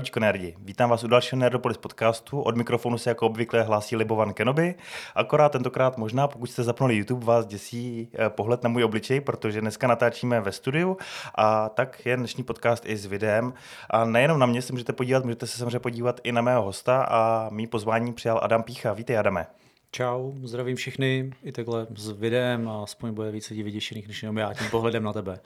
Zdravíčko nerdi, vítám vás u dalšího Nerdopolis podcastu. Od mikrofonu se jako obvykle hlásí Libovan Kenobi. Akorát tentokrát možná, pokud jste zapnuli YouTube, vás děsí eh, pohled na můj obličej, protože dneska natáčíme ve studiu a tak je dnešní podcast i s videem. A nejenom na mě se můžete podívat, můžete se samozřejmě podívat i na mého hosta a mý pozvání přijal Adam Pícha. Vítej Adame. Čau, zdravím všechny i takhle s videem a aspoň bude více lidí vyděšených než jenom já tím pohledem na tebe.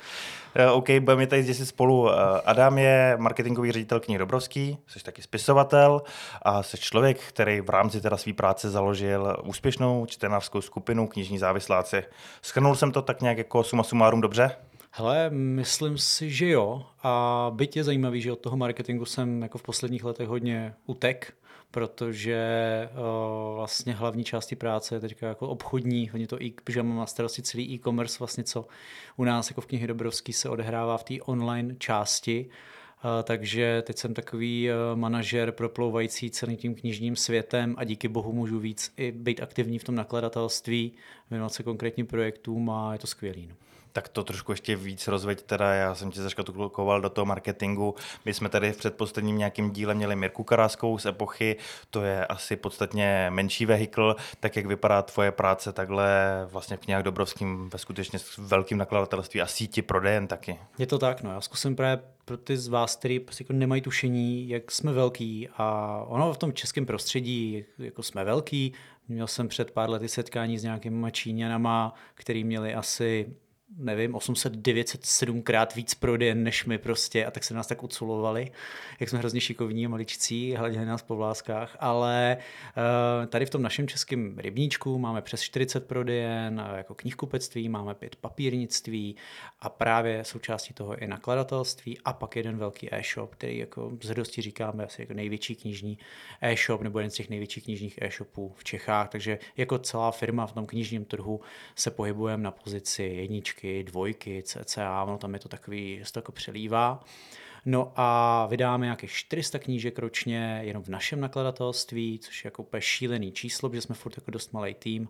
Uh, OK, budeme tady zděsit spolu. Uh, Adam je marketingový ředitel knihy Dobrovský, jsi taky spisovatel a jsi člověk, který v rámci teda své práce založil úspěšnou čtenářskou skupinu Knižní závisláci. Schrnul jsem to tak nějak jako suma sumárum dobře? Hele, myslím si, že jo. A byť je zajímavý, že od toho marketingu jsem jako v posledních letech hodně utek, protože uh, vlastně hlavní části práce je teďka jako obchodní, hodně to, e, že mám na starosti celý e-commerce, vlastně co u nás jako v knihy Dobrovský se odehrává v té online části, uh, takže teď jsem takový uh, manažer proplouvající celým tím knižním světem a díky bohu můžu víc i být aktivní v tom nakladatelství, věnovat se konkrétním projektům a je to skvělý. No tak to trošku ještě víc rozveď, teda. Já jsem tě zaškatulkoval do toho marketingu. My jsme tady v předposledním nějakém díle měli Mirku Karáskou z Epochy, to je asi podstatně menší vehikl, tak jak vypadá tvoje práce takhle vlastně v knihách Dobrovským ve skutečně velkým nakladatelství a síti prodejen taky. Je to tak, no. Já zkusím právě pro ty z vás, kteří prostě jako nemají tušení, jak jsme velký. A ono v tom českém prostředí, jako jsme velký, Měl jsem před pár lety setkání s nějakými Číňanama, který měli asi nevím, 800, 907 krát víc prodejen než my prostě a tak se nás tak uculovali, jak jsme hrozně šikovní a maličcí, hleděli nás po vláskách, ale uh, tady v tom našem českém rybníčku máme přes 40 prodejen, jako knihkupectví, máme pět papírnictví a právě součástí toho je nakladatelství a pak jeden velký e-shop, který jako z hrdosti říkáme asi jako největší knižní e-shop nebo jeden z těch největších knižních e-shopů v Čechách, takže jako celá firma v tom knižním trhu se pohybujeme na pozici jedničky jedničky, dvojky, cca, ono tam je to takový, se to jako přelívá. No a vydáme nějakých 400 knížek ročně jenom v našem nakladatelství, což je jako úplně šílený číslo, protože jsme furt jako dost malý tým.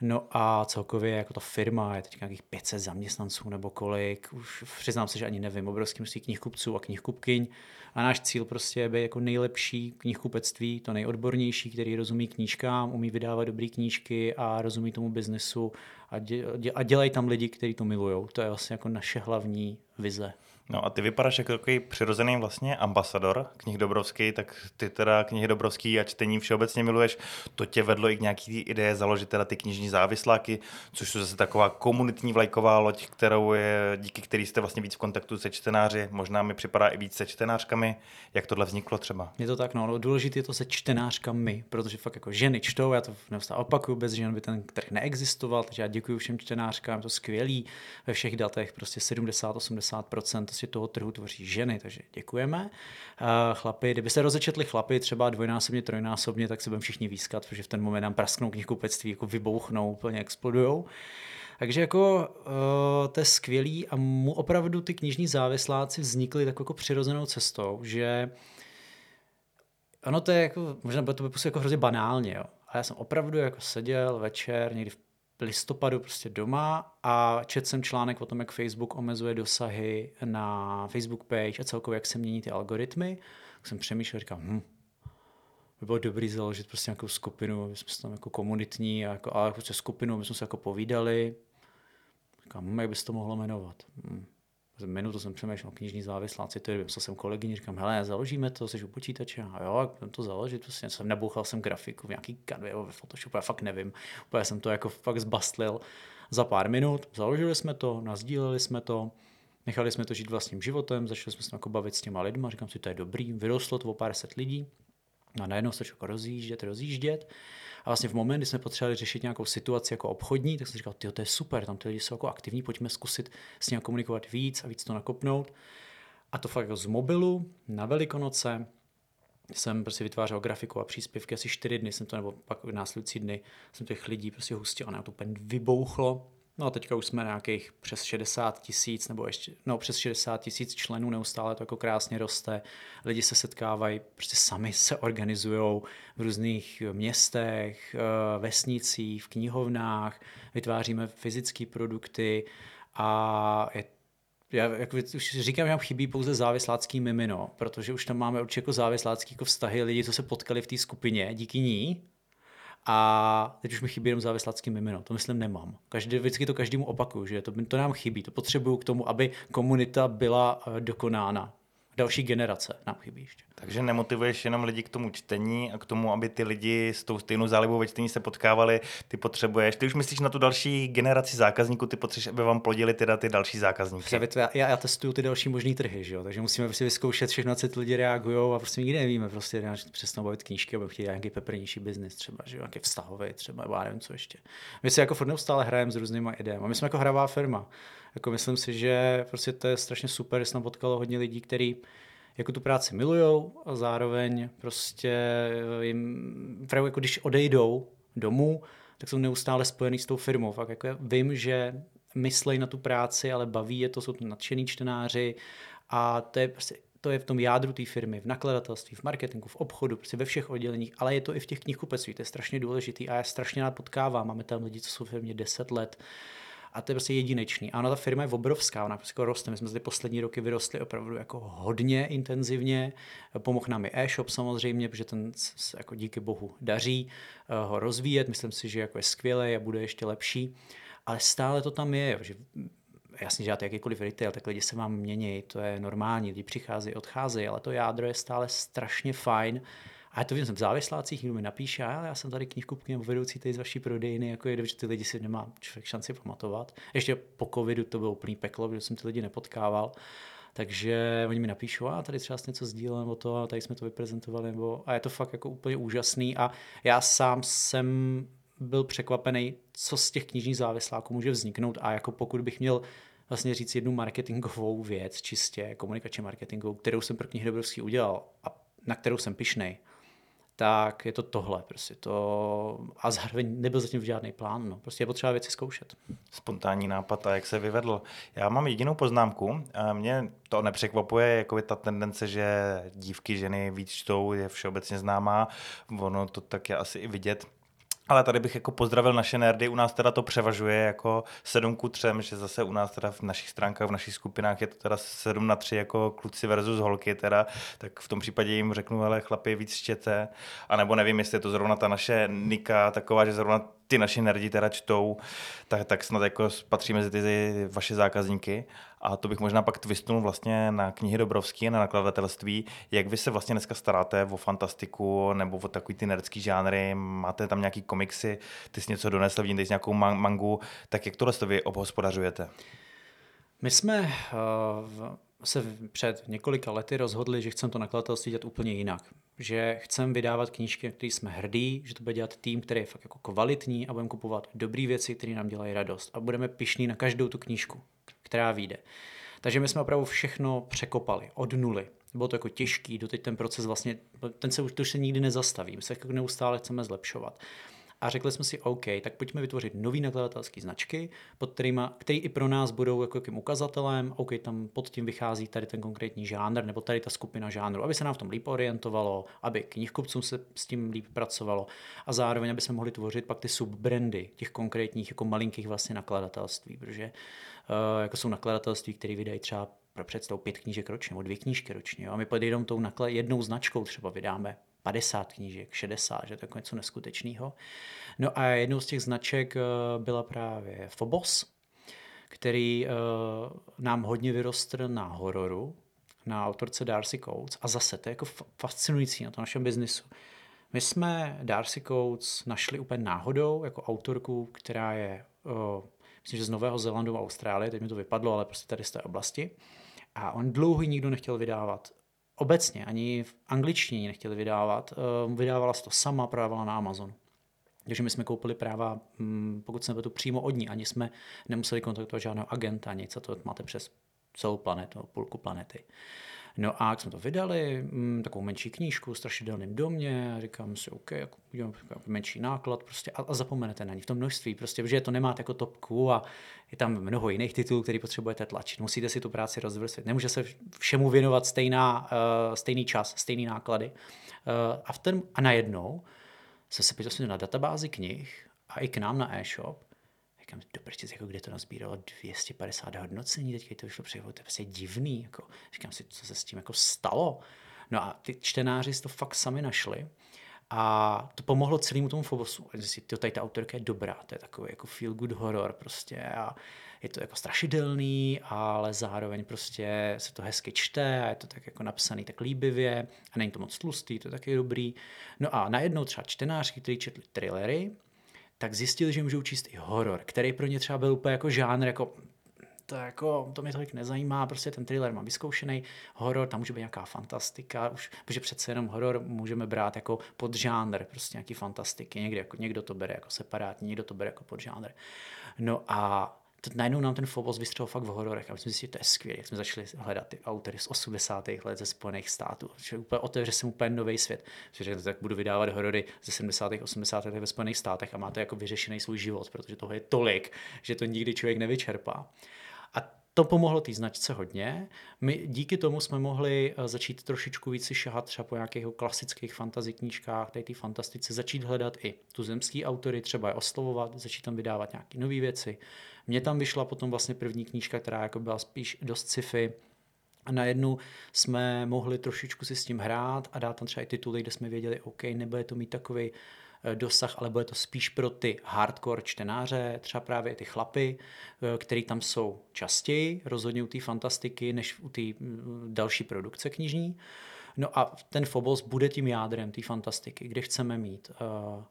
No a celkově jako ta firma je teď nějakých 500 zaměstnanců nebo kolik, už přiznám se, že ani nevím, obrovský množství knihkupců a knihkupkyň. A náš cíl prostě je být jako nejlepší knihkupectví, to nejodbornější, který rozumí knížkám, umí vydávat dobré knížky a rozumí tomu biznesu a, dě, a dělají tam lidi, kteří to milují. To je vlastně jako naše hlavní vize. No a ty vypadáš jako takový přirozený vlastně ambasador knih Dobrovský, tak ty teda knihy Dobrovský a čtení všeobecně miluješ. To tě vedlo i k nějaký ideje založit teda ty knižní závisláky, což jsou zase taková komunitní vlajková loď, kterou je, díky který jste vlastně víc v kontaktu se čtenáři, možná mi připadá i víc se čtenářkami. Jak tohle vzniklo třeba? Je to tak, no, důležité je to se čtenářkami, protože fakt jako ženy čtou, já to neustále opakuju, bez žen by ten trh neexistoval, takže já děkuji všem čtenářkám, to skvělý ve všech datech, prostě 70-80%, to si toho trhu tvoří ženy, takže děkujeme. Chlapy, kdyby se rozečetli chlapy třeba dvojnásobně, trojnásobně, tak se budeme všichni výskat, protože v ten moment nám prasknou knihkupectví, jako vybouchnou, úplně explodujou. Takže jako uh, to je skvělý a mu opravdu ty knižní závisláci vznikly tak jako přirozenou cestou, že ono to je jako, možná to by jako hrozně banálně, jo. A já jsem opravdu jako seděl večer někdy v listopadu prostě doma a četl jsem článek o tom, jak Facebook omezuje dosahy na Facebook page a celkově, jak se mění ty algoritmy. Tak jsem přemýšlel, říkám, hm, by bylo dobrý založit prostě nějakou skupinu, my jsme tam jako komunitní, a jako, ale prostě skupinu, my jsme se jako povídali. Říkám, hm, jak by se to mohlo jmenovat? Hm minutu jsem přemýšlel knižní závisláci, to je, co jsem kolegyni, říkám, hele, založíme to, jsi u počítače, a jo, jak to založit, prostě jsem nebouchal jsem grafiku v nějaký Canvě ve Photoshopu, já fakt nevím, úplně jsem to jako fakt zbastlil za pár minut, založili jsme to, nazdíleli jsme to, nechali jsme to žít vlastním životem, začali jsme se jako bavit s těma lidma, říkám si, to je dobrý, vyrostlo to o pár set lidí, a najednou se jako rozjíždět, rozjíždět. A vlastně v moment, kdy jsme potřebovali řešit nějakou situaci jako obchodní, tak jsem říkal, ty to je super, tam ty lidi jsou jako aktivní, pojďme zkusit s ním komunikovat víc a víc to nakopnout. A to fakt jako z mobilu na Velikonoce jsem prostě vytvářel grafiku a příspěvky asi čtyři dny jsem to, nebo pak následující dny jsem těch lidí prostě hustil a na to úplně vybouchlo. No a teďka už jsme nějakých přes 60 tisíc, nebo ještě, no přes 60 tisíc členů, neustále to jako krásně roste. Lidi se setkávají, prostě sami se organizují v různých městech, eh, vesnicích, v knihovnách, vytváříme fyzické produkty a je já jako už říkám, že nám chybí pouze závislácký mimino, protože už tam máme určitě jako závislácký jako vztahy lidi, co se potkali v té skupině díky ní. A teď už mi chybí jenom závislácký mimino. To myslím nemám. Každý, vždycky to každému opakuju, že to, to nám chybí. To potřebuju k tomu, aby komunita byla eh, dokonána další generace nám chybí ještě. Takže nemotivuješ jenom lidi k tomu čtení a k tomu, aby ty lidi s tou stejnou zálibou ve čtení se potkávali, ty potřebuješ. Ty už myslíš na tu další generaci zákazníků, ty potřebuješ, aby vám plodili teda ty další zákazníky. Já, já, já testuju ty další možné trhy, že jo? takže musíme prostě vyzkoušet všechno, co ty lidi reagují a prostě nikdy nevíme. Prostě přesnou bavit knížky, aby chtěli nějaký peprnější biznis třeba, že jo? nějaký vztahový třeba, já nevím co ještě. My si jako furt neustále hrajeme s různýma ideemi. My jsme jako hravá firma. Jako myslím si, že prostě to je strašně super, že jsem potkalo hodně lidí, kteří jako tu práci milujou a zároveň prostě jim, právě jako když odejdou domů, tak jsou neustále spojený s tou firmou. Fakt jako vím, že myslej na tu práci, ale baví je to, jsou to nadšený čtenáři a to je prostě to je v tom jádru té firmy, v nakladatelství, v marketingu, v obchodu, prostě ve všech odděleních, ale je to i v těch knihkupectví, to je strašně důležitý a já strašně rád potkávám. Máme tam lidi, co jsou v firmě 10 let, a to je prostě jedinečný. A ona ta firma je obrovská, ona prostě roste. My jsme zde poslední roky vyrostli opravdu jako hodně intenzivně. Pomohl nám i e-shop samozřejmě, protože ten se jako díky bohu daří eh, ho rozvíjet. Myslím si, že jako je skvělý a bude ještě lepší. Ale stále to tam je, že jasně, že jakýkoliv retail, tak lidi se vám mění, to je normální, lidi přicházejí, odcházejí, ale to jádro je stále strašně fajn a to vím, jsem v závislácích, někdo mi napíše, ale já jsem tady knihkupky nebo vedoucí tady z vaší prodejny, jako je že ty lidi si nemá člověk šanci pamatovat. Ještě po covidu to bylo úplný peklo, protože jsem ty lidi nepotkával. Takže oni mi napíšou, a tady třeba něco sdílel, nebo to, a tady jsme to vyprezentovali, nebo, a je to fakt jako úplně úžasný. A já sám jsem byl překvapený, co z těch knižních závisláků může vzniknout a jako pokud bych měl vlastně říct jednu marketingovou věc, čistě komunikačně marketingovou, kterou jsem pro knihy Dobrovský udělal a na kterou jsem pišnej, tak je to tohle. Prostě to, a zároveň nebyl zatím žádný plán. No. Prostě je potřeba věci zkoušet. Spontánní nápad a jak se vyvedl. Já mám jedinou poznámku. Mě to nepřekvapuje, jako ta tendence, že dívky, ženy víc čtou, je všeobecně známá. Ono to tak je asi i vidět ale tady bych jako pozdravil naše nerdy, u nás teda to převažuje jako 7 ku 3, že zase u nás teda v našich stránkách, v našich skupinách je to teda 7 na 3 jako kluci versus holky teda, tak v tom případě jim řeknu, ale chlapi víc čtěte, a nebo nevím, jestli je to zrovna ta naše Nika taková, že zrovna ty naši nerdi teda čtou, tak, tak snad jako patří mezi ty vaše zákazníky. A to bych možná pak twistnul vlastně na knihy Dobrovský, na nakladatelství. Jak vy se vlastně dneska staráte o fantastiku nebo o takový ty nerdský žánry? Máte tam nějaký komiksy, ty jsi něco donesl, vidím, jsi nějakou mangu, tak jak tohle vy obhospodařujete? My jsme uh, se před několika lety rozhodli, že chceme to nakladatelství dělat úplně jinak. Že chceme vydávat knížky, na které jsme hrdí, že to bude dělat tým, který je fakt jako kvalitní a budeme kupovat dobré věci, které nám dělají radost. A budeme pišní na každou tu knížku, která vyjde. Takže my jsme opravdu všechno překopali od nuly. Bylo to jako těžký, doteď ten proces vlastně, ten se už, to už se nikdy nezastaví, my se jako neustále chceme zlepšovat a řekli jsme si, OK, tak pojďme vytvořit nový nakladatelské značky, pod kterýma, který i pro nás budou jako jakým ukazatelem, OK, tam pod tím vychází tady ten konkrétní žánr, nebo tady ta skupina žánru, aby se nám v tom líp orientovalo, aby knihkupcům se s tím líp pracovalo a zároveň, aby jsme mohli tvořit pak ty subbrandy těch konkrétních jako malinkých vlastně nakladatelství, protože jako jsou nakladatelství, které vydají třeba pro představu pět knížek ročně, nebo dvě knížky ročně. Jo? A my pod jednou, tou jednou značkou třeba vydáme 50 knížek, 60, že to je něco neskutečného. No a jednou z těch značek eh, byla právě Phobos, který uh, nám hodně vyrostl na hororu, na autorce Darcy Coates. A zase, to je jako fascinující na tom našem biznisu. My jsme Darcy Coates našli úplně náhodou jako autorku, která je, myslím, že z Nového Zélandu a Austrálie, teď mi to vypadlo, ale prostě tady z té oblasti. A on dlouho nikdo nechtěl vydávat obecně ani v angličtině nechtěli vydávat. Eh, vydávala se to sama, prodávala na Amazon. Takže my jsme koupili práva, mm, pokud jsme to přímo od ní, ani jsme nemuseli kontaktovat žádného agenta, nic, a to máte přes celou planetu, půlku planety. No a jak jsme to vydali, mm, takovou menší knížku v strašidelném domě, a říkám si, OK, jako udělám menší náklad prostě a, a zapomenete na ní v tom množství, prostě, protože to nemáte jako topku a je tam mnoho jiných titulů, který potřebujete tlačit. Musíte si tu práci rozvrstvit. Nemůže se všemu věnovat stejná, uh, stejný čas, stejný náklady. Uh, a, v ten, a najednou se se podíval na databázi knih a i k nám na e-shop říkám, do jako kde to nazbíralo 250 hodnocení, teďka to vyšlo přijelo, to je prostě divný, jako, říkám si, co se s tím jako stalo. No a ty čtenáři to fakt sami našli. A to pomohlo celému tomu Fobosu. Si, to tady ta autorka je dobrá, to je takový jako feel good horror prostě. A je to jako strašidelný, ale zároveň prostě se to hezky čte a je to tak jako napsaný tak líbivě a není to moc tlustý, to je taky dobrý. No a najednou třeba čtenáři, kteří četli thrillery, tak zjistili, že můžou číst i horor, který pro ně třeba byl úplně jako žánr, jako to, jako, to mě tolik nezajímá, prostě ten thriller mám vyzkoušený, horor, tam může být nějaká fantastika, už, protože přece jenom horor můžeme brát jako podžánr, prostě nějaký fantastiky, někde, jako, někdo to bere jako separátní, někdo to bere jako podžánr. No a to najednou nám ten Phobos vystřelil fakt v hororech a myslím si, že to je skvělé, jak jsme začali hledat ty autory z 80. let ze Spojených států. Že úplně otevře se úplně nový svět. Že tak budu vydávat horory ze 70. 80. let ve Spojených státech a máte jako vyřešený svůj život, protože toho je tolik, že to nikdy člověk nevyčerpá. A to pomohlo té značce hodně. My díky tomu jsme mohli eh, začít trošičku víc si šahat třeba po nějakých klasických fantasy knížkách, tady ty fantastice, začít hledat i tuzemský autory, třeba je oslovovat, začít tam vydávat nějaké nové věci. Mně tam vyšla potom vlastně první knížka, která jako byla spíš dost sci-fi, a najednou jsme mohli trošičku si s tím hrát a dát tam třeba i tituly, kde jsme věděli, OK, nebude to mít takový dosah, ale bude to spíš pro ty hardcore čtenáře, třeba právě ty chlapy, eh, který tam jsou častěji, rozhodně u té fantastiky, než u té mm, další produkce knižní. No a ten Phobos bude tím jádrem té fantastiky, kde chceme mít uh,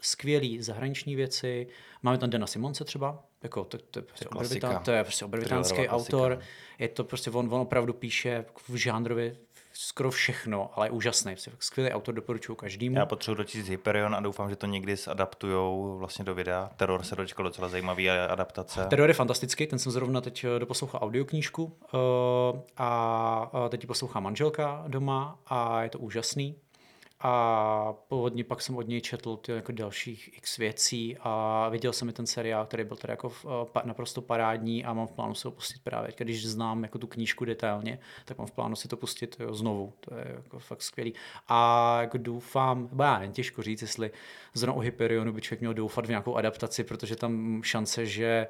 skvělý zahraniční věci. Máme tam Dana Simonce třeba, jako to, to, je prostě to je prostě obrovitánský autor. Je to prostě, on, on opravdu píše v žánrově skoro všechno, ale je úžasný. Skvělý autor, doporučuji každému. Já potřebuji dočíst Hyperion a doufám, že to někdy zadaptujou vlastně do videa. Terror se dočkal docela zajímavý adaptace. Terror je fantastický, ten jsem zrovna teď eh, doposlouchal audioknížku uh, a teď ji poslouchá manželka doma a je to úžasný a původně pak jsem od něj četl ty jako dalších x věcí a viděl jsem i ten seriál, který byl tady jako pa, naprosto parádní a mám v plánu se ho pustit právě. Když znám jako tu knížku detailně, tak mám v plánu si to pustit jo, znovu. To je jako fakt skvělý. A jako doufám, já jen těžko říct, jestli zrovna o Hyperionu by člověk měl doufat v nějakou adaptaci, protože tam šance, že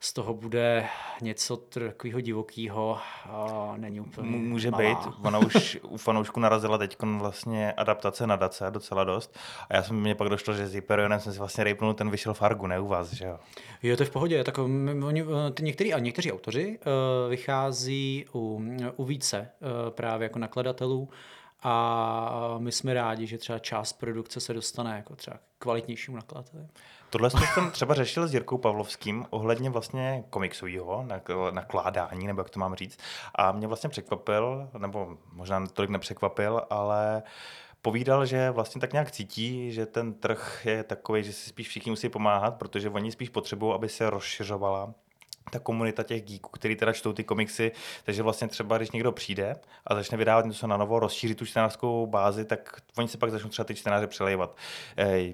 z toho bude něco takového divokého a není úplně Může malá. být. Ona už u fanoušku narazila teď vlastně adaptace na Dace docela dost. A já jsem mě pak došlo, že s Hyperionem jsem si vlastně rejpnul, ten vyšel Fargu, ne u vás, že jo? Jo, to je v pohodě. Tak oni, ty některý, a někteří autoři uh, vychází u, u více uh, právě jako nakladatelů a my jsme rádi, že třeba část produkce se dostane jako třeba kvalitnějšímu nakladateli. Tohle jsem třeba řešil s Jirkou Pavlovským ohledně vlastně komiksového nakládání, nebo jak to mám říct. A mě vlastně překvapil, nebo možná tolik nepřekvapil, ale povídal, že vlastně tak nějak cítí, že ten trh je takový, že si spíš všichni musí pomáhat, protože oni spíš potřebují, aby se rozšiřovala ta komunita těch geeků, který teda čtou ty komiksy, takže vlastně třeba, když někdo přijde a začne vydávat něco na novo, rozšířit tu čtenářskou bázi, tak oni se pak začnou třeba ty čtenáře přelejvat.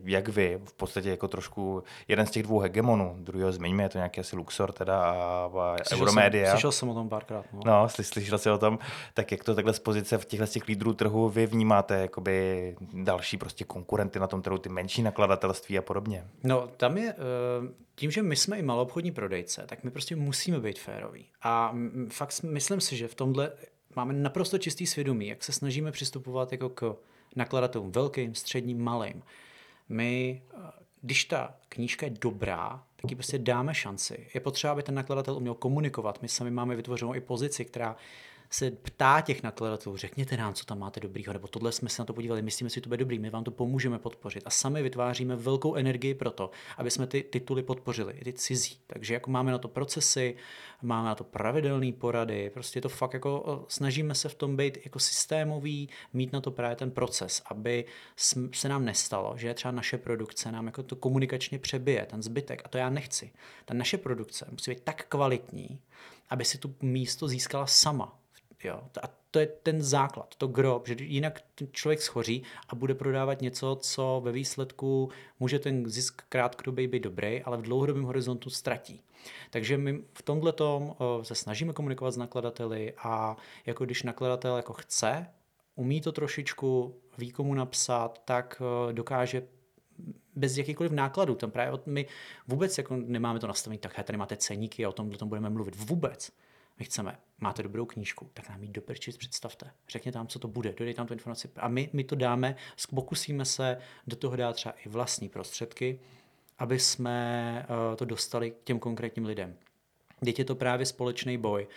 Jak vy, v podstatě jako trošku jeden z těch dvou hegemonů, druhého zmiňme, je to nějaký asi Luxor teda a, a slyšel Euromedia. Jsem, slyšel jsem o tom párkrát. No, no slyšel jsi o tom, tak jak to takhle z pozice v těchto těch lídrů trhu vy vnímáte jakoby další prostě konkurenty na tom trhu, ty menší nakladatelství a podobně? No, tam je, uh tím, že my jsme i maloobchodní prodejce, tak my prostě musíme být féroví. A fakt myslím si, že v tomhle máme naprosto čistý svědomí, jak se snažíme přistupovat jako k nakladatelům velkým, středním, malým. My, eh, když ta knížka je dobrá, tak ji prostě dáme šanci. Je potřeba, aby ten nakladatel uměl komunikovat. My sami máme vytvořenou i pozici, která se ptá těch nakladatelů, řekněte nám, co tam máte dobrýho, nebo tohle jsme se na to podívali, myslíme si, že to bude dobrý, my vám to pomůžeme podpořit. A sami vytváříme velkou energii pro to, aby jsme ty tituly podpořili, ty cizí. Takže jako máme na to procesy, máme na to pravidelné porady, prostě to fakt jako snažíme se v tom být jako systémový, mít na to právě ten proces, aby se nám nestalo, že třeba naše produkce nám jako to komunikačně přebije, ten zbytek. A to já nechci. Ta naše produkce musí být tak kvalitní, aby si tu místo získala sama Jo? A to je ten základ, to grob, že jinak člověk schoří a bude prodávat něco, co ve výsledku může ten zisk krátkodobě být dobrý, ale v dlouhodobém horizontu ztratí. Takže my v tomhle tom se snažíme komunikovat s nakladateli a jako když nakladatel jako chce, umí to trošičku, ví komu napsat, tak dokáže bez jakýkoliv nákladů. Tam právě my vůbec jako nemáme to nastavení, tak tady máte ceníky a o tom, o tom budeme mluvit. Vůbec. My chceme, máte dobrou knížku, tak nám ji doprčit představte. Řekněte tam, co to bude, dodejte tam tu informaci. A my, my to dáme, pokusíme se do toho dát třeba i vlastní prostředky, aby jsme uh, to dostali k těm konkrétním lidem. Teď je to právě společný boj.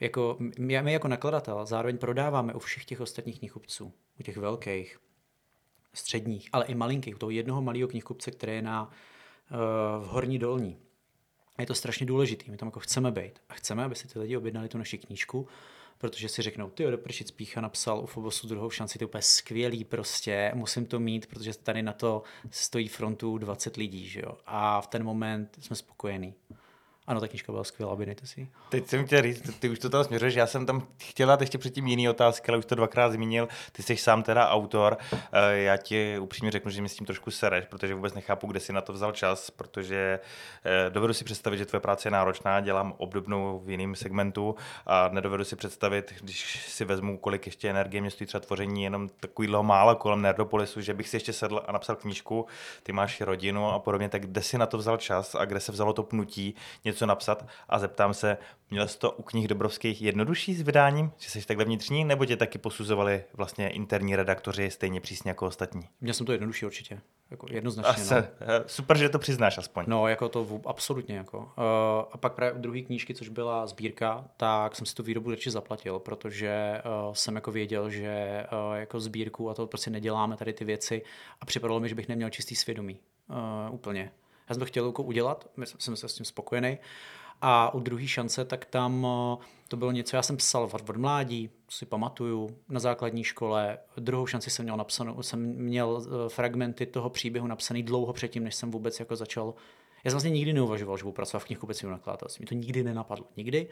Jako, my, my jako nakladatel zároveň prodáváme u všech těch ostatních knihkupců, u těch velkých, středních, ale i malinkých, u toho jednoho malého knihkupce, který je na, uh, v Horní Dolní. A je to strašně důležité, my tam jako chceme být a chceme, aby si ty lidi objednali tu naši knížku, protože si řeknou, ty Dopršic Pícha napsal u Fobosu druhou šanci, to je úplně skvělý prostě, musím to mít, protože tady na to stojí frontu 20 lidí, že jo? A v ten moment jsme spokojení. Ano, ta knižka byla skvělá, objednejte si Teď jsem chtěl říct, ty už to tam směřuješ, já jsem tam chtěl dát ještě předtím jiný otázky, ale už to dvakrát zmínil. Ty jsi sám teda autor, eh, já ti upřímně řeknu, že mi s tím trošku sereš, protože vůbec nechápu, kde si na to vzal čas, protože eh, dovedu si představit, že tvoje práce je náročná, dělám obdobnou v jiném segmentu a nedovedu si představit, když si vezmu, kolik ještě energie mě stojí třeba tvoření jenom takovýhle málo kolem Nerdopolisu, že bych si ještě sedl a napsal knížku, ty máš rodinu a podobně, tak kde si na to vzal čas a kde se vzalo to pnutí něco napsat a zeptám se, měl jsi to u knih Dobrovských jednodušší s vydáním, že jsi takhle vnitřní, nebo tě taky posuzovali vlastně interní redaktoři stejně přísně jako ostatní? Měl jsem to jednodušší určitě, jako jednoznačně. se, no. Eh, super, že to přiznáš aspoň. No, jako to v, absolutně. Jako. Uh, a pak právě u druhé knížky, což byla sbírka, tak jsem si tu výrobu radši zaplatil, protože uh, jsem jako věděl, že uh, jako sbírku a to prostě neděláme tady ty věci a připadalo mi, že bych neměl čistý svědomí. Uh, úplně. Já jsem to chtěl jako udělat, jsem se s tím spokojený. A u druhé šance, tak tam eh, to bylo něco, já jsem psal od mládí, si pamatuju, na základní škole. Druhou šanci jsem měl napsanou, jsem měl eh, fragmenty toho příběhu napsaný dlouho předtím, než jsem vůbec jako začal já jsem vlastně nikdy neuvažoval, že budu pracovat v knihkupectví nakladatelství. Mě to nikdy nenapadlo. Nikdy.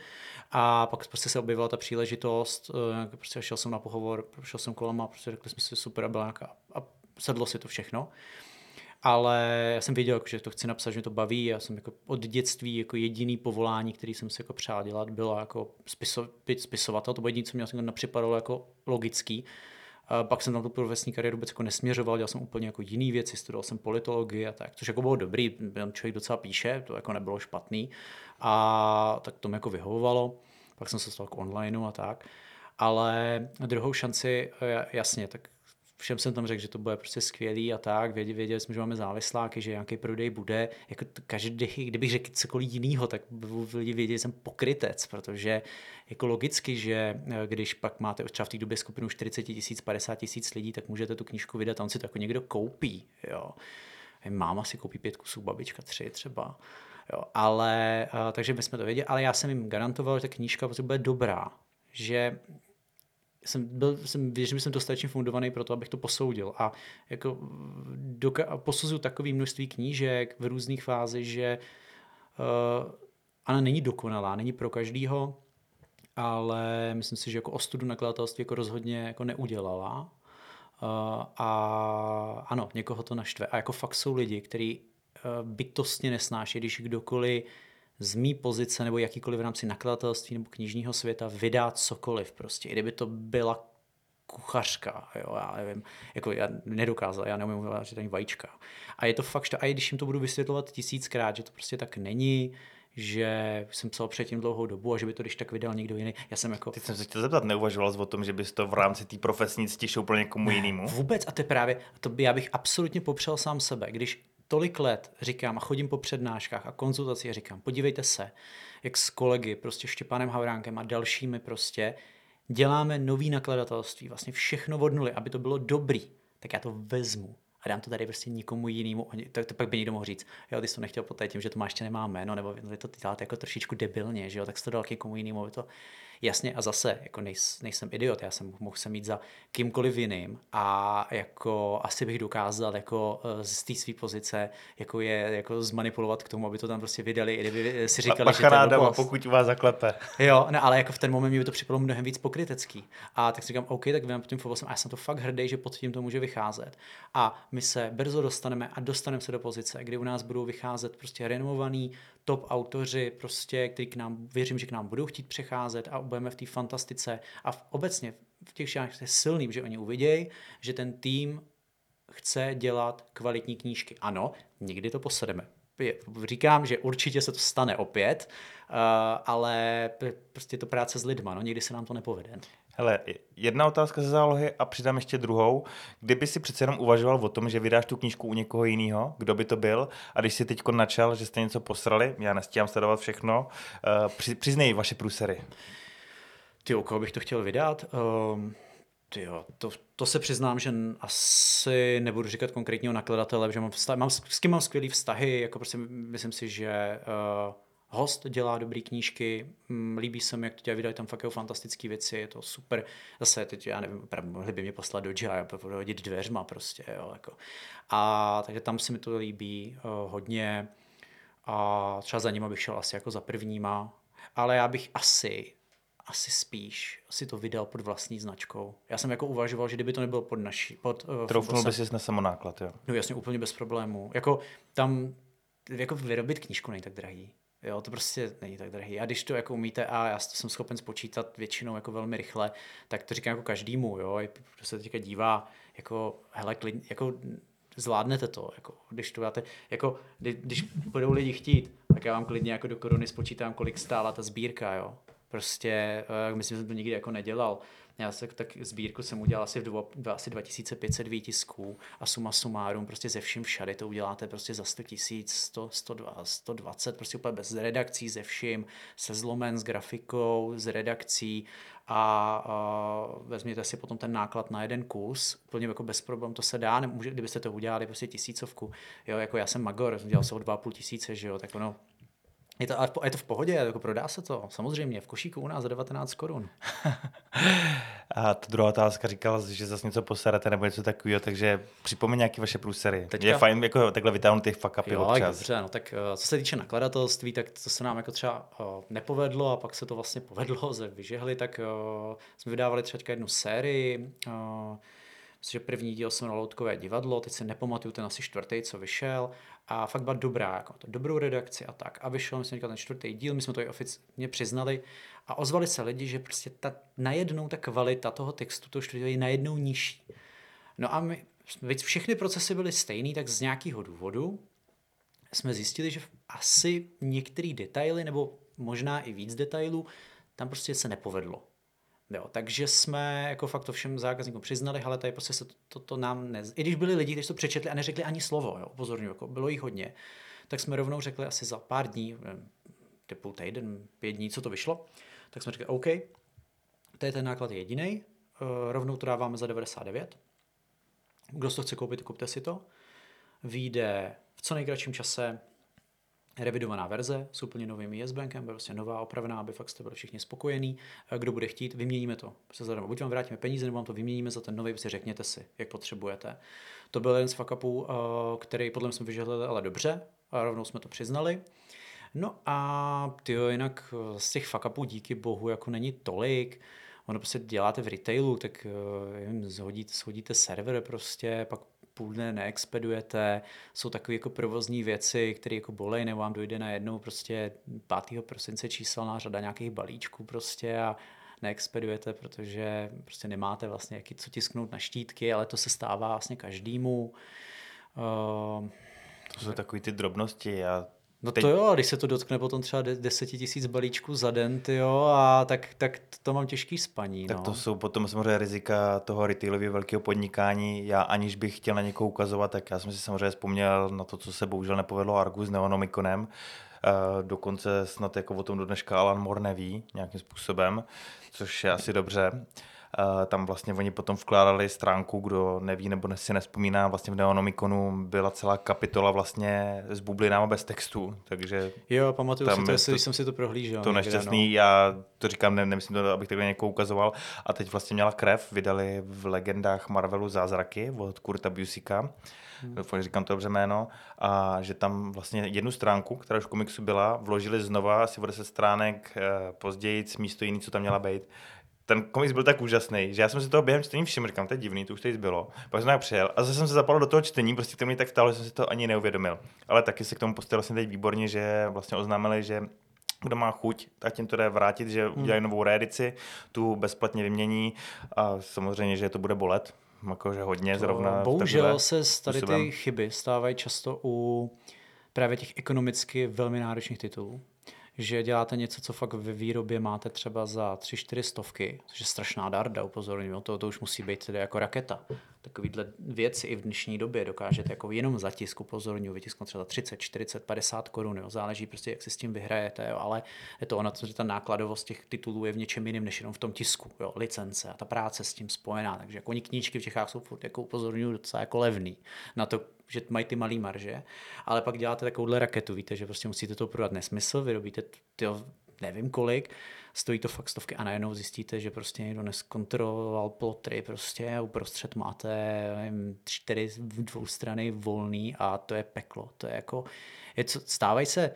A pak prostě se objevila ta příležitost, eh, prostě šel jsem na pohovor, šel jsem kolem a prostě řekli jsme si super a byla nějaká, a sedlo si to všechno ale já jsem věděl, že to chci napsat, že mě to baví. Já jsem jako od dětství jako jediný povolání, který jsem si jako přál dělat, bylo jako spiso, být spisovatel. To bylo jediné, co mě vlastně připadalo jako logický. A pak jsem tam tu profesní kariéru vůbec jako nesměřoval, dělal jsem úplně jako jiný věci, studoval jsem politologii a tak, což jako bylo dobrý, člověk docela píše, to jako nebylo špatný a tak to mi jako vyhovovalo. Pak jsem se stal k onlineu a tak. Ale druhou šanci, jasně, tak všem jsem tam řekl, že to bude prostě skvělý a tak, věděli, věděli jsme, že máme závisláky, že nějaký prodej bude, jako každý, kdybych řekl cokoliv jiného, tak lidi věděli, že jsem pokrytec, protože jako logicky, že eh, když pak máte třeba v té době skupinu 40 tisíc, 50 tisíc lidí, tak můžete tu knížku vydat a on si to jako někdo koupí, jo. Máma si koupí pět kusů, babička tři třeba. Jo, ale, uh, takže my jsme to věděli, ale já jsem jim garantoval, že ta knížka prostě bude dobrá, že jsem, byl, jsem, věřím, že jsem dostatečně fundovaný pro to, abych to posoudil. A jako doka- posuzuju takové množství knížek v různých fázích, že uh, Ana není dokonalá, není pro každýho, ale myslím si, že jako ostudu nakladatelství jako rozhodně jako neudělala. Uh, a ano, někoho to naštve. A jako fakt jsou lidi, kteří uh, bytostně nesnáší, když kdokoliv z mý pozice nebo jakýkoliv v rámci nakladatelství nebo knižního světa vydát cokoliv prostě. I kdyby to byla kuchařka, jo, já nevím, jako já nedokázal, já neumím uvařit ani vajíčka. A je to fakt, že a když jim to budu vysvětlovat tisíckrát, že to prostě tak není, že jsem psal předtím dlouhou dobu a že by to když tak vydal někdo jiný. Já jsem jako... Teď jsem se chtěl zeptat, neuvažoval jsi o tom, že bys to v rámci té profesní cti šel pro někomu jinému? Vůbec a to je právě, to by, já bych absolutně popřel sám sebe, když tolik let říkám a chodím po přednáškách a konzultacích a říkám, podívejte se, jak s kolegy, prostě Štěpánem Havránkem a dalšími prostě děláme nový nakladatelství, vlastně všechno od nuly, aby to bylo dobrý, tak já to vezmu a dám to tady prostě nikomu jinému. Tak to pak by někdo mohl říct, jo, ty jsi to nechtěl poté tím, že to má ještě nemá jméno, nebo vy to děláte jako trošičku debilně, že jo, tak jsi to dal někomu jinému, to Jasně a zase, jako nejs, nejsem idiot, já jsem mohl se mít za kýmkoliv jiným a jako asi bych dokázal jako eh, z té své pozice jako je jako zmanipulovat k tomu, aby to tam prostě vydali, i kdyby si říkali, že to je pokud vás zaklepe. Jo, ne, ale jako v ten moment mi by to připadalo mnohem víc pokrytecký. A tak si říkám, OK, tak vím pod tím Fobosem a já jsem to fakt hrdý, že pod tím to může vycházet. A my se brzo dostaneme a dostaneme se do pozice, kdy u nás budou vycházet prostě renomovaný top autoři, prostě, který k nám, věřím, že k nám budou chtít přecházet a budeme v té fantastice a v, obecně v těch šánách je silný, že oni uvidějí, že ten tým chce dělat kvalitní knížky. Ano, někdy to posedeme. Říkám, že určitě se to stane opět, uh, ale prostě je to práce s lidma, no, někdy se nám to nepovede. Hele, jedna otázka ze zálohy a přidám ještě druhou. Kdyby si přece jenom uvažoval o tom, že vydáš tu knížku u někoho jiného, kdo by to byl, a když si teď načal, že jste něco posrali, já nestíhám sledovat všechno, uh, při, přiznej vaše průsery. Ty, u koho bych to chtěl vydat? Um, tyjo, to, to se přiznám, že asi nebudu říkat konkrétního nakladatele, že mám, vztah, mám s kým mám skvělý vztahy, jako prostě myslím si, že uh, host dělá dobré knížky, mm, líbí se mi, jak to dělá, vydají tam fakt fantastické věci, je to super. Zase teď, já nevím, opravdu mohli by mě poslat do Jaya, hodit dveřma prostě, jo, jako. A takže tam se mi to líbí uh, hodně a třeba za nima bych šel asi jako za prvníma, ale já bych asi asi spíš si to vydal pod vlastní značkou. Já jsem jako uvažoval, že kdyby to nebylo pod naší... Pod, uh, Troufnul by si na samonáklad, jo? No jasně, úplně bez problémů. Jako tam, jako vyrobit knížku není tak drahý. Jo, to prostě není tak drahý. A když to jako umíte a já to jsem schopen spočítat většinou jako velmi rychle, tak to říkám jako každému, jo, kdo se teďka dívá, jako, hele, klidně, jako zvládnete to, jako, když to dáte, jako, když budou lidi chtít, tak já vám klidně jako do koruny spočítám, kolik stála ta sbírka, jo. Prostě, uh, myslím, že jsem to nikdy jako nedělal. Já se tak sbírku jsem udělal asi v dvo, asi 2500 výtisků a suma sumárum prostě ze vším všady to uděláte prostě za 100 tisíc, 100, 102, 120, prostě úplně bez redakcí ze vším, se zlomen, s grafikou, s redakcí a, a vezměte si potom ten náklad na jeden kus, úplně jako bez problém, to se dá, nemůže, kdybyste to udělali prostě tisícovku, jo, jako já jsem magor, dělal jsem o 2,5 tisíce, že jo, tak ono, je to, je to v pohodě, jako prodá se to, samozřejmě, v košíku u nás za 19 korun. a ta druhá otázka říkala, že zase něco poserete nebo něco takového, takže připomeň nějaké vaše průsery. Teďka... Je fajn jako takhle vytáhnout těch fuck upy občas. Dobře, no tak eh, co se týče nakladatelství, tak to se nám jako třeba uh, nepovedlo a pak se to vlastně povedlo, ze vyžehli, tak uh, jsme vydávali třeba jednu sérii, že první díl jsem na Loutkové divadlo, teď si nepamatuju ten asi čtvrtý, co vyšel a fakt byla dobrá, jako to dobrou redakci a tak. A vyšel, myslím, ten čtvrtý díl, my jsme to i oficiálně přiznali a ozvali se lidi, že prostě ta, najednou ta kvalita toho textu, to čtvrtý je najednou nižší. No a my, všechny procesy byly stejný, tak z nějakého důvodu jsme zjistili, že asi některé detaily, nebo možná i víc detailů, tam prostě se nepovedlo. Jo, takže jsme jako fakt to všem zákazníkům přiznali, ale tady prostě se to, to, to nám ne... I když byli lidi, kteří to přečetli a neřekli ani slovo, jo, upozorňuji, jako bylo jich hodně, tak jsme rovnou řekli asi za pár dní, typu týden, pět dní, co to vyšlo, tak jsme řekli, OK, to je ten náklad jediný, eh, rovnou to dáváme za 99. Kdo to chce koupit, kupte si to. Vyjde v co nejkratším čase revidovaná verze s úplně novým ISBankem, prostě nová, opravená, aby fakt jste byli všichni spokojení. Kdo bude chtít, vyměníme to. Prostě zadarmo. Buď vám vrátíme peníze, nebo vám to vyměníme za ten nový, prostě řekněte si, jak potřebujete. To byl jeden z fuck který podle mě jsme vyžadovali ale dobře, a rovnou jsme to přiznali. No a ty jinak eh, z těch fuck díky bohu jako není tolik. Ono prostě děláte v retailu, tak eh, zhodíte, shodíte server prostě, pak půl dne neexpedujete, jsou takové jako provozní věci, které jako bolej, nebo vám dojde na jednou prostě 5. prosince číselná řada nějakých balíčků prostě a neexpedujete, protože prostě nemáte vlastně jaký, co tisknout na štítky, ale to se stává vlastně každému. Uh, to jsou takové ty drobnosti. Já No Teď... to jo, když se to dotkne potom třeba 10 tisíc balíčků za den, jo, a tak, tak to mám těžký spaní. Tak no. to jsou potom samozřejmě rizika toho retailově velkého podnikání. Já aniž bych chtěl na někoho ukazovat, tak já jsem si samozřejmě vzpomněl na to, co se bohužel nepovedlo Argu s Neonomikonem. Uh, dokonce snad jako o tom do dneška Alan Moore neví nějakým způsobem, což je asi dobře. Uh, tam vlastně oni potom vkládali stránku, kdo neví nebo si nespomíná, vlastně v Neonomikonu byla celá kapitola vlastně s bublinama bez textu, takže... Jo, pamatuju si to, jestli, když jsem si to prohlížel. To nešťastný, no. já to říkám, ne, nemyslím to, abych takhle někoho ukazoval, a teď vlastně měla krev, vydali v legendách Marvelu Zázraky od Kurta Busika, hmm. doufám, že říkám to dobře jméno, a že tam vlastně jednu stránku, která už v komiksu byla, vložili znova asi o 10 stránek eh, později, místo jiný, co tam měla být ten komiks byl tak úžasný, že já jsem si toho během čtení všiml, říkám, to je divný, to už tady bylo. Pak jsem přijel a zase jsem se zapal do toho čtení, prostě to mi tak stalo, že jsem si to ani neuvědomil. Ale taky se k tomu postavil vlastně teď výborně, že vlastně oznámili, že kdo má chuť, tak tím to jde vrátit, že hmm. udělají novou reedici, tu bezplatně vymění a samozřejmě, že to bude bolet, jakože hodně zrovna. Bohužel se tady ty chyby stávají často u právě těch ekonomicky velmi náročných titulů že děláte něco, co fakt ve výrobě máte třeba za 3-4 stovky, což je strašná darda, upozorňuji, to, to už musí být tedy jako raketa. Takovýhle věci i v dnešní době dokážete jako jenom za tisk, upozorňuji, vytisknout třeba 30, 40, 50 korun, jo. záleží prostě, jak si s tím vyhrajete, jo. ale je to ono, že ta nákladovost těch titulů je v něčem jiném než jenom v tom tisku, jo. licence a ta práce s tím spojená, takže jako knížky v Čechách jsou furt jako upozorňuji docela jako levný na to, že mají ty malý marže, ale pak děláte takovouhle raketu, víte, že prostě musíte to prodat nesmysl, vyrobíte tyjo, nevím kolik, stojí to fakt stovky a najednou zjistíte, že prostě někdo neskontroloval plotry prostě uprostřed máte čtyři dvou strany volný a to je peklo. To je jako, je co, stávají se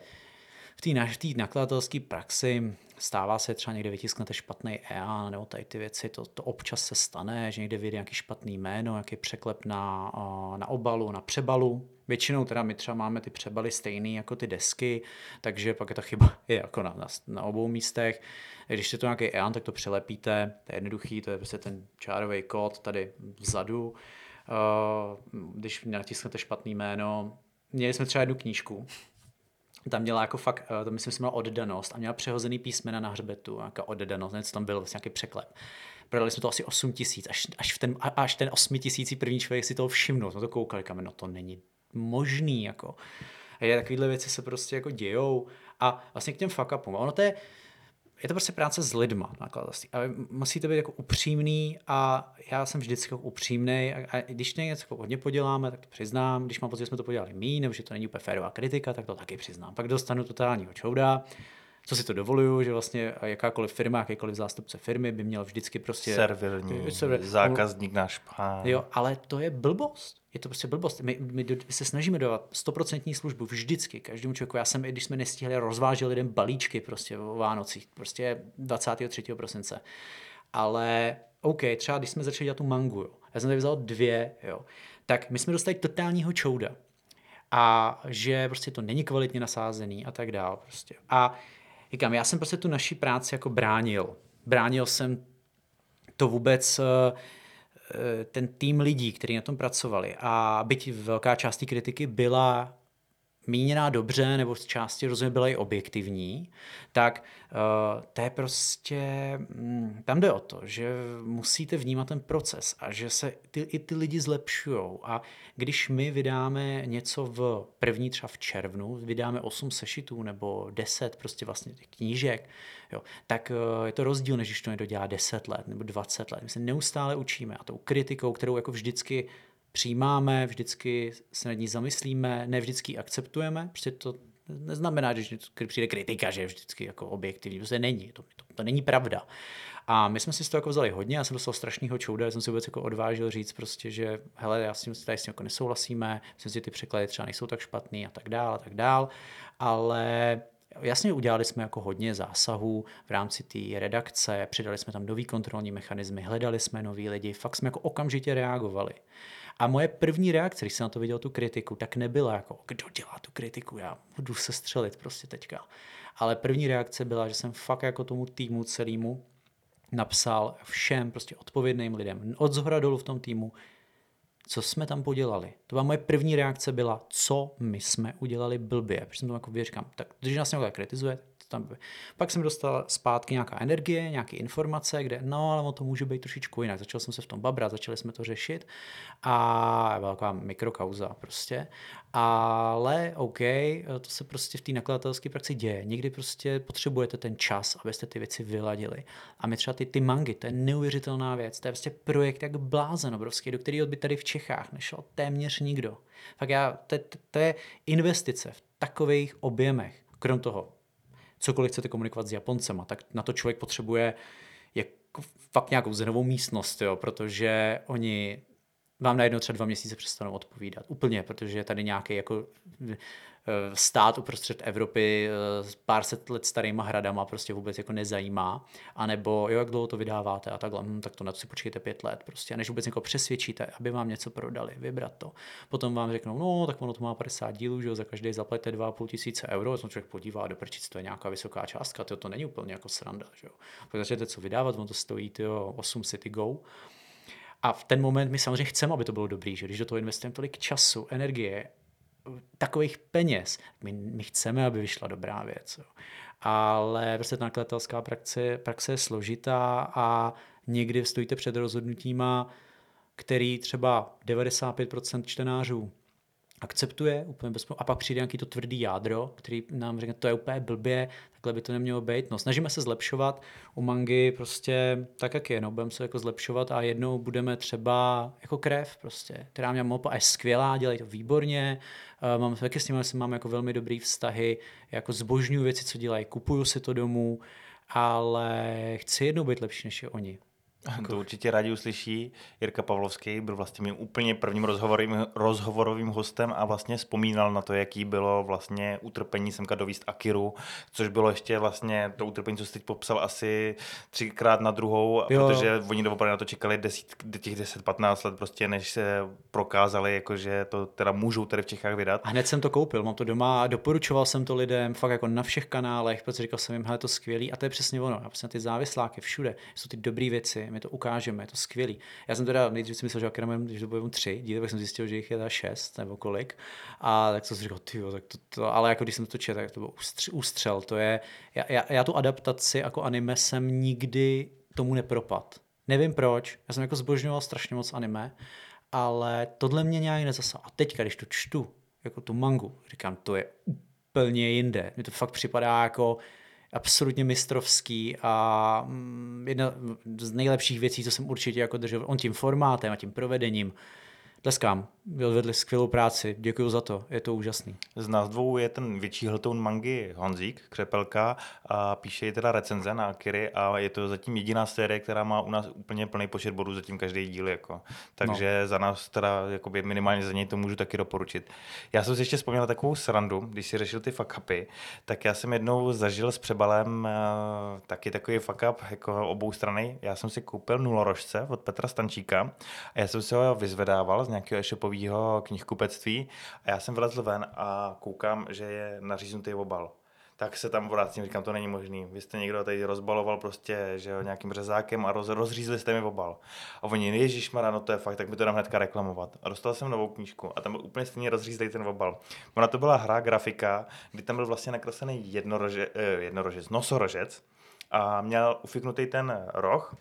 v té nakladatelské praxi stává se třeba někde vytisknete špatný EA nebo tady ty věci, to, to občas se stane, že někde vyjde nějaký špatný jméno, nějaký překlep na, na obalu, na přebalu. Většinou teda my třeba máme ty přebaly stejný jako ty desky, takže pak je ta chyba je jako na, na, na obou místech. Když je to nějaký EAN, tak to přelepíte, to je jednoduchý, to je prostě ten čárový kód tady vzadu. Když natisknete špatný jméno, měli jsme třeba jednu knížku, tam měla jako fakt, eh, to myslím, že měla oddanost a měla přehozený písmena na hřbetu, nějaká oddanost, něco tam bylo, vlastně nějaký překlep. Prodali jsme to asi 8 tisíc, až, až, ten, až ten 8 tisící první člověk si toho všimnul, jsme to koukali, kam, no to není možný, jako. A je, takovéhle věci se prostě jako dějou a vlastně k těm fuck upům. Ono to je, je to prostě práce s lidma nakladatelství. A musíte být jako upřímný a já jsem vždycky jako upřímný a, a když něco jako hodně poděláme, tak to přiznám. Když mám pocit, že jsme to podělali mý, nebo že to není úplně férová kritika, tak to taky přiznám. Pak dostanu totálního čouda, co si to dovoluju, že vlastně jakákoliv firma, jakýkoliv zástupce firmy by měl vždycky prostě... Servilní, server, zákazník náš pán. Jo, ale to je blbost. Je to prostě blbost. My, my, my se snažíme dávat stoprocentní službu vždycky, každému člověku. Já jsem, když jsme nestihli, rozvážel lidem balíčky prostě o Vánocích, prostě 23. prosince. Ale OK, třeba když jsme začali dělat tu mangu, jo, já jsem tady vzal dvě, jo, tak my jsme dostali totálního čouda. A že prostě to není kvalitně nasázený a tak dál. Prostě. A říkám, já jsem prostě tu naši práci jako bránil. Bránil jsem to vůbec uh, ten tým lidí, kteří na tom pracovali. A byť velká část té kritiky byla míněná dobře, nebo z části rozhodně byla i objektivní, tak uh, to je prostě, um, tam jde o to, že musíte vnímat ten proces a že se ty, i ty lidi zlepšují. A když my vydáme něco v první třeba v červnu, vydáme 8 sešitů nebo 10 prostě vlastně těch knížek, jo, tak uh, je to rozdíl, než když to někdo dělá 10 let nebo 20 let. My se neustále učíme a tou kritikou, kterou jako vždycky přijímáme, vždycky se nad ní zamyslíme, ne vždycky akceptujeme, prostě to neznamená, že přijde kritika, že je vždycky jako objektivní, prostě není, to, to, to není pravda. A my jsme si z toho jako vzali hodně, já jsem dostal strašného čouda, já jsem si vůbec jako odvážil říct prostě, že hele, já s tím tady s tím jako nesouhlasíme, myslím si, že ty překlady třeba nejsou tak špatný a tak dál a tak dál, ale Jasně, udělali jsme jako hodně zásahů v rámci té redakce, přidali jsme tam nový kontrolní mechanismy, hledali jsme nový lidi, fakt jsme jako okamžitě reagovali. A moje první reakce, když jsem na to viděl tu kritiku, tak nebyla jako, kdo dělá tu kritiku, já budu se střelit prostě teďka. Ale první reakce byla, že jsem fakt jako tomu týmu celému napsal všem prostě odpovědným lidem, od zhora dolů v tom týmu, co jsme tam podělali. To byla moje první reakce byla, co my jsme udělali blbě. Protože jsem to jako říkám, tak když nás někdo kritizuje, tam Pak jsem dostal zpátky nějaká energie, nějaké informace, kde no, ale to může být trošičku jinak. Začal jsem se v tom babrat, začali jsme to řešit a byla taková mikrokauza prostě. Ale OK, to se prostě v té nakladatelské praxi děje. Někdy prostě potřebujete ten čas, abyste ty věci vyladili. A my třeba ty, ty mangy, to je neuvěřitelná věc. To je prostě projekt jak blázen obrovský, do kterého by tady v Čechách nešel téměř nikdo. Tak já, to, to, to je investice v takových objemech. Krom toho, cokoliv chcete komunikovat s Japoncema, tak na to člověk potřebuje jako fakt nějakou zenovou místnost, jo, protože oni vám najednou třeba dva měsíce přestanou odpovídat. Úplně, protože je tady nějaký jako Eh, stát uprostřed Evropy eh, s pár set let starýma hradama prostě vůbec jako nezajímá, anebo jo, jak dlouho to vydáváte a takhle, hm, tak to na si počkejte pět let prostě, a než vůbec někoho přesvědčíte, aby vám něco prodali, vybrat to. Potom vám řeknou, no, tak ono to má 50 dílů, že jo, za každý zaplatíte 2,5 tisíce euro, a člověk podívá do prčic, to je nějaká vysoká částka, to, to není úplně jako sranda, že jo. Pak začnete co vydávat, ono to stojí, jo, 8 City Go, A v ten moment my samozřejmě chceme, aby to bylo dobrý, že když do toho investujeme tolik času, energie, takových peněz, my, my chceme, aby vyšla dobrá věc. Jo. Ale prostě ta nakladatelská praxe, praxe je složitá a někdy stojíte před rozhodnutíma, který třeba 95% čtenářů akceptuje úplně bez a pak přijde nějaký to tvrdý jádro, který nám řekne, to je úplně blbě, takhle by to nemělo být. No, snažíme se zlepšovat u mangy prostě tak, jak je, no, budeme se jako zlepšovat a jednou budeme třeba jako krev prostě, která mě mopa je skvělá, dělají to výborně, uh, mám taky s nimi mám jako velmi dobrý vztahy, jako zbožňuju věci, co dělají, kupuju si to domů, ale chci jednou být lepší než je oni. To určitě rádi uslyší. Jirka Pavlovský byl vlastně mým úplně prvním rozhovorovým, rozhovorovým hostem a vlastně vzpomínal na to, jaký bylo vlastně utrpení semka dovíst Akiru, což bylo ještě vlastně to utrpení, co jsi teď popsal asi třikrát na druhou, jo. protože oni opravdu na to čekali desít, těch 10-15 let prostě, než se prokázali, jakože to teda můžou tady v Čechách vydat. A hned jsem to koupil, mám to doma a doporučoval jsem to lidem fakt jako na všech kanálech, protože říkal jsem jim, hele, to skvělý a to je přesně ono. A prostě ty závisláky všude, jsou ty dobré věci, my to ukážeme, je to skvělý. Já jsem teda nejdřív si myslel, že Akira že to bude tři díly, tak jsem zjistil, že jich je teda šest nebo kolik. A tak jsem si říkal, ty tak to, to, ale jako když jsem to četl, tak to byl ústřel. To je, já, já, já, tu adaptaci jako anime jsem nikdy tomu nepropad. Nevím proč, já jsem jako zbožňoval strašně moc anime, ale tohle mě nějak nezasal. A teďka, když to čtu, jako tu mangu, říkám, to je úplně jinde. Mně to fakt připadá jako, absolutně mistrovský a mm, jedna z nejlepších věcí, co jsem určitě jako držel, on tím formátem a tím provedením, tleskám, odvedli skvělou práci, děkuji za to, je to úžasný. Z nás dvou je ten větší hltoun mangy Honzík, Křepelka a píše teda recenze na Akiry a je to zatím jediná série, která má u nás úplně plný počet bodů zatím každý díl. Jako. Takže no. za nás teda jakoby minimálně za něj to můžu taky doporučit. Já jsem si ještě vzpomněl takovou srandu, když si řešil ty fuck upy, tak já jsem jednou zažil s přebalem uh, taky takový fuck up jako obou strany. Já jsem si koupil nulorožce od Petra Stančíka a já jsem si ho vyzvedával z nějakého e-shopového knihkupectví a já jsem vlezl ven a koukám, že je naříznutý obal tak se tam vracím, říkám, to není možný. Vy jste někdo tady rozbaloval prostě, že jo, nějakým řezákem a roz, rozřízli jste mi obal. A oni, Ježíš no to je fakt, tak mi to dám hnedka reklamovat. A dostal jsem novou knížku a tam byl úplně stejně rozřízlý ten obal. Ona to byla hra, grafika, kdy tam byl vlastně nakreslený jednorože, eh, jednorožec, nosorožec a měl ufiknutý ten roh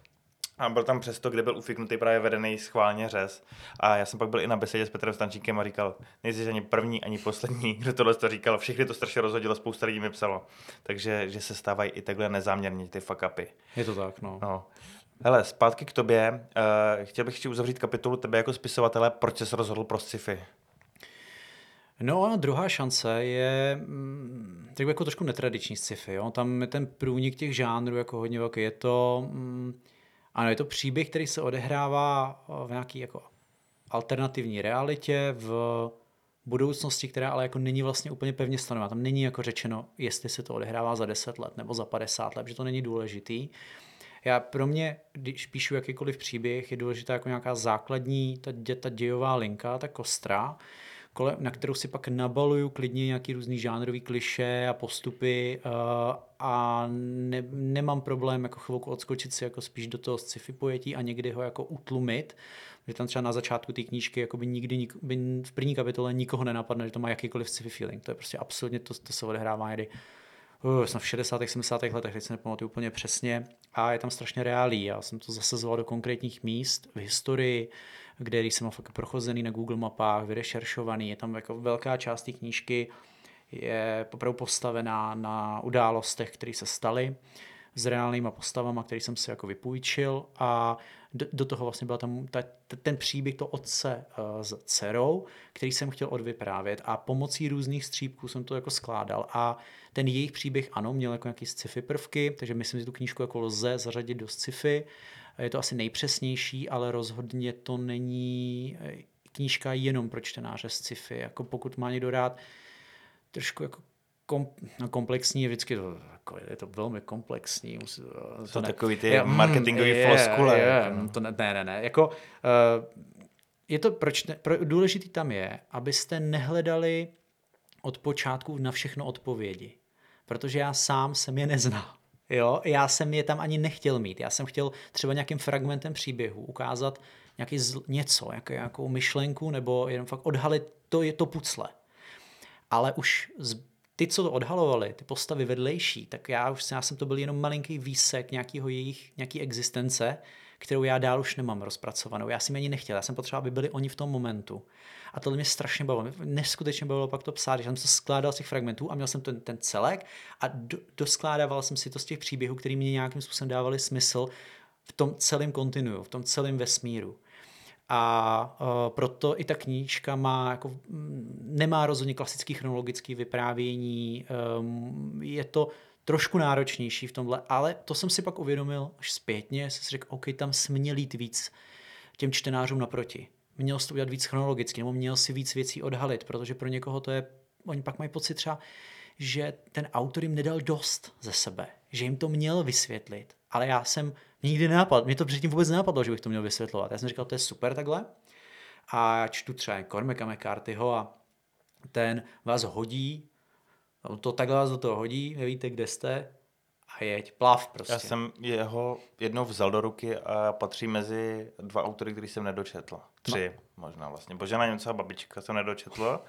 a byl tam přesto, kde byl ufiknutý právě vedený schválně řez. A já jsem pak byl i na besedě s Petrem Stančíkem a říkal, nejsi ani první, ani poslední, kdo tohle to říkal. Všechny to strašně rozhodilo, spousta lidí mi psalo. Takže že se stávají i takhle nezáměrně ty fuck upy. Je to tak, no. no. Hele, zpátky k tobě. Uh, chtěl bych ještě uzavřít kapitolu tebe jako spisovatele. Proč jsi se rozhodl pro sci-fi? No a druhá šance je mm, tak jako trošku netradiční sci-fi. Jo? Tam je ten průnik těch žánrů jako hodně velký. Je to... Mm, ano, je to příběh, který se odehrává v nějaký jako alternativní realitě, v budoucnosti, která ale jako není vlastně úplně pevně stanovená. Tam není jako řečeno, jestli se to odehrává za 10 let nebo za 50 let, že to není důležitý. Já pro mě, když píšu jakýkoliv příběh, je důležitá jako nějaká základní ta, ta dějová linka, ta kostra, kolem, na kterou si pak nabaluju klidně nějaký různý žánrový kliše a postupy uh, a ne, nemám problém jako chvilku odskočit si jako spíš do toho sci-fi pojetí a někdy ho jako utlumit, že tam třeba na začátku té knížky jako by nikdy nik, by v první kapitole nikoho nenapadne, že to má jakýkoliv sci-fi feeling. To je prostě absolutně to, to se odehrává někdy uh, jsem v 60. 70. letech, teď se nepamatuju úplně přesně, a je tam strašně reálí. Já jsem to zasazoval do konkrétních míst v historii, kde jsem fakt prochozený na Google mapách, vyrešeršovaný, je tam jako velká část té knížky, je opravdu postavená na událostech, které se staly s reálnýma postavama, který jsem si jako vypůjčil a do, do toho vlastně byl tam ta, ten příběh to otce uh, s dcerou, který jsem chtěl odvyprávět a pomocí různých střípků jsem to jako skládal a ten jejich příběh ano, měl jako nějaký sci-fi prvky, takže myslím, že tu knížku jako lze zařadit do sci-fi, je to asi nejpřesnější, ale rozhodně to není eh, knížka jenom pro čtenáře sci-fi. Jako pokud má někdo rád trošku jako kom, no komplexní je vždycky to, jako je to velmi komplexní. Musí, to, to ne, takový ty je, marketingový je, floskule. Je, jako. No. to ne, ne, ne, ne. Jako, uh, je to, proč ne, pro, důležitý tam je, abyste nehledali od počátku na všechno odpovědi. Protože já sám jsem je neznal. Jo, já jsem je tam ani nechtěl mít. Já jsem chtěl třeba nějakým fragmentem příběhu ukázat nějaký zl, něco, nějaký, nějakou myšlenku, nebo jenom fakt odhalit, to je to pucle. Ale už z, ty, co to odhalovali, ty postavy vedlejší, tak já už já jsem to byl jenom malinký výsek nějakého jejich, nějaký existence, kterou já dál už nemám rozpracovanou. Já si mi ani nechtěl, já jsem potřeboval, aby byli oni v tom momentu. A to mě strašně bavilo. Mě neskutečně bavilo pak to psát, že jsem se skládal z těch fragmentů a měl jsem ten, ten celek a do, doskládával jsem si to z těch příběhů, který mě nějakým způsobem dávali smysl v tom celém kontinuu, v tom celém vesmíru. A uh, proto i ta knížka má jako, nemá rozhodně klasický chronologický vyprávění, um, je to trošku náročnější v tomhle, ale to jsem si pak uvědomil až zpětně, jsem si řekl, OK, tam směl jít víc těm čtenářům naproti. Měl jsi to udělat víc chronologicky, nebo měl si víc věcí odhalit, protože pro někoho to je, oni pak mají pocit třeba, že ten autor jim nedal dost ze sebe, že jim to měl vysvětlit, ale já jsem nikdy nenapadl, mě to předtím vůbec nenapadlo, že bych to měl vysvětlovat. Já jsem říkal, to je super takhle. A čtu třeba Cormaca McCarthyho a ten vás hodí to takhle vás do toho hodí, nevíte, kde jste a jeď, plav prostě. Já jsem jeho jednou vzal do ruky a patří mezi dva autory, který jsem nedočetl. Tři no. možná vlastně. Božena Němcová babička jsem nedočetl,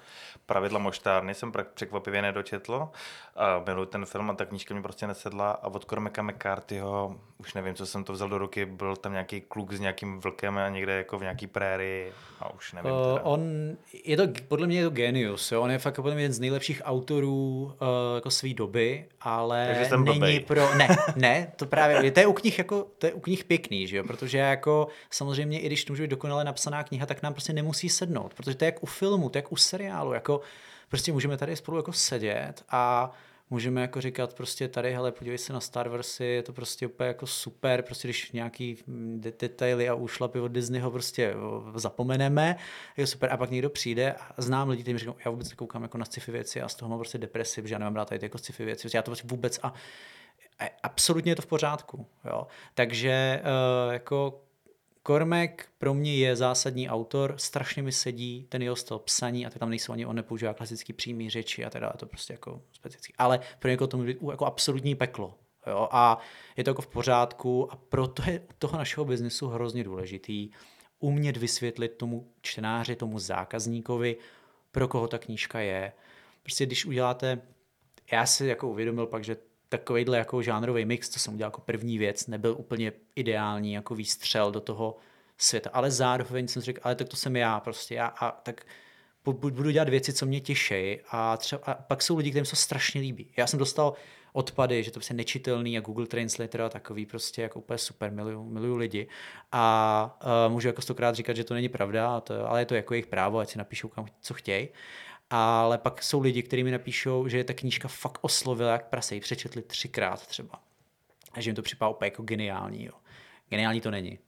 Pravidla moštárny jsem překvapivě nedočetl. A miluji ten film a ta knížka mi prostě nesedla a od Cormaca McCarthyho, už nevím, co jsem to vzal do ruky, byl tam nějaký kluk s nějakým vlkem a někde jako v nějaký prérii a už nevím. Uh, on, je to, podle mě je to genius, jo? on je fakt podle mě jeden z nejlepších autorů uh, jako své doby, ale není blbej. pro, ne, ne, to právě, to je u knih jako, to je u knih pěkný, že jo? protože jako samozřejmě i když to může být dokonale napsaná kniha, tak nám prostě nemusí sednout, protože to je jak u filmu, to je jak u seriálu, jako prostě můžeme tady spolu jako sedět a můžeme jako říkat prostě tady, hele, podívej se na Star Warsy, je to prostě úplně jako super, prostě když nějaký detaily a úšlapy od Disneyho prostě zapomeneme, je super a pak někdo přijde a znám lidi, kteří říkají, já vůbec nekoukám jako na sci-fi věci a z toho mám prostě depresiv, že já nemám rád tady jako sci-fi věci, já to prostě vůbec a absolutně je to v pořádku, jo. Takže uh, jako Kormek pro mě je zásadní autor, strašně mi sedí ten jeho styl psaní a tak tam nejsou ani, on nepoužívá klasický přímý řeči a teda je to prostě jako specifický. Ale pro někoho to může jako absolutní peklo. Jo? A je to jako v pořádku a proto je toho našeho biznesu hrozně důležitý umět vysvětlit tomu čtenáři, tomu zákazníkovi, pro koho ta knížka je. Prostě když uděláte, já si jako uvědomil pak, že takovýhle jako žánrový mix, co jsem udělal jako první věc, nebyl úplně ideální jako výstřel do toho světa, ale zároveň jsem řekl, ale tak to jsem já prostě, já a tak budu dělat věci, co mě těší a, třeba, a pak jsou lidi, kterým se strašně líbí. Já jsem dostal odpady, že to prostě nečitelný a Google Translator a takový prostě jako úplně super, miluju, miluju lidi. A uh, můžu jako stokrát říkat, že to není pravda, to, ale je to jako jejich právo, ať si napíšou kam, co chtějí ale pak jsou lidi, kteří mi napíšou, že je ta knížka fakt oslovila jak prase, ji přečetli třikrát třeba. A že jim to připadá úplně jako geniální. Jo. Geniální to není,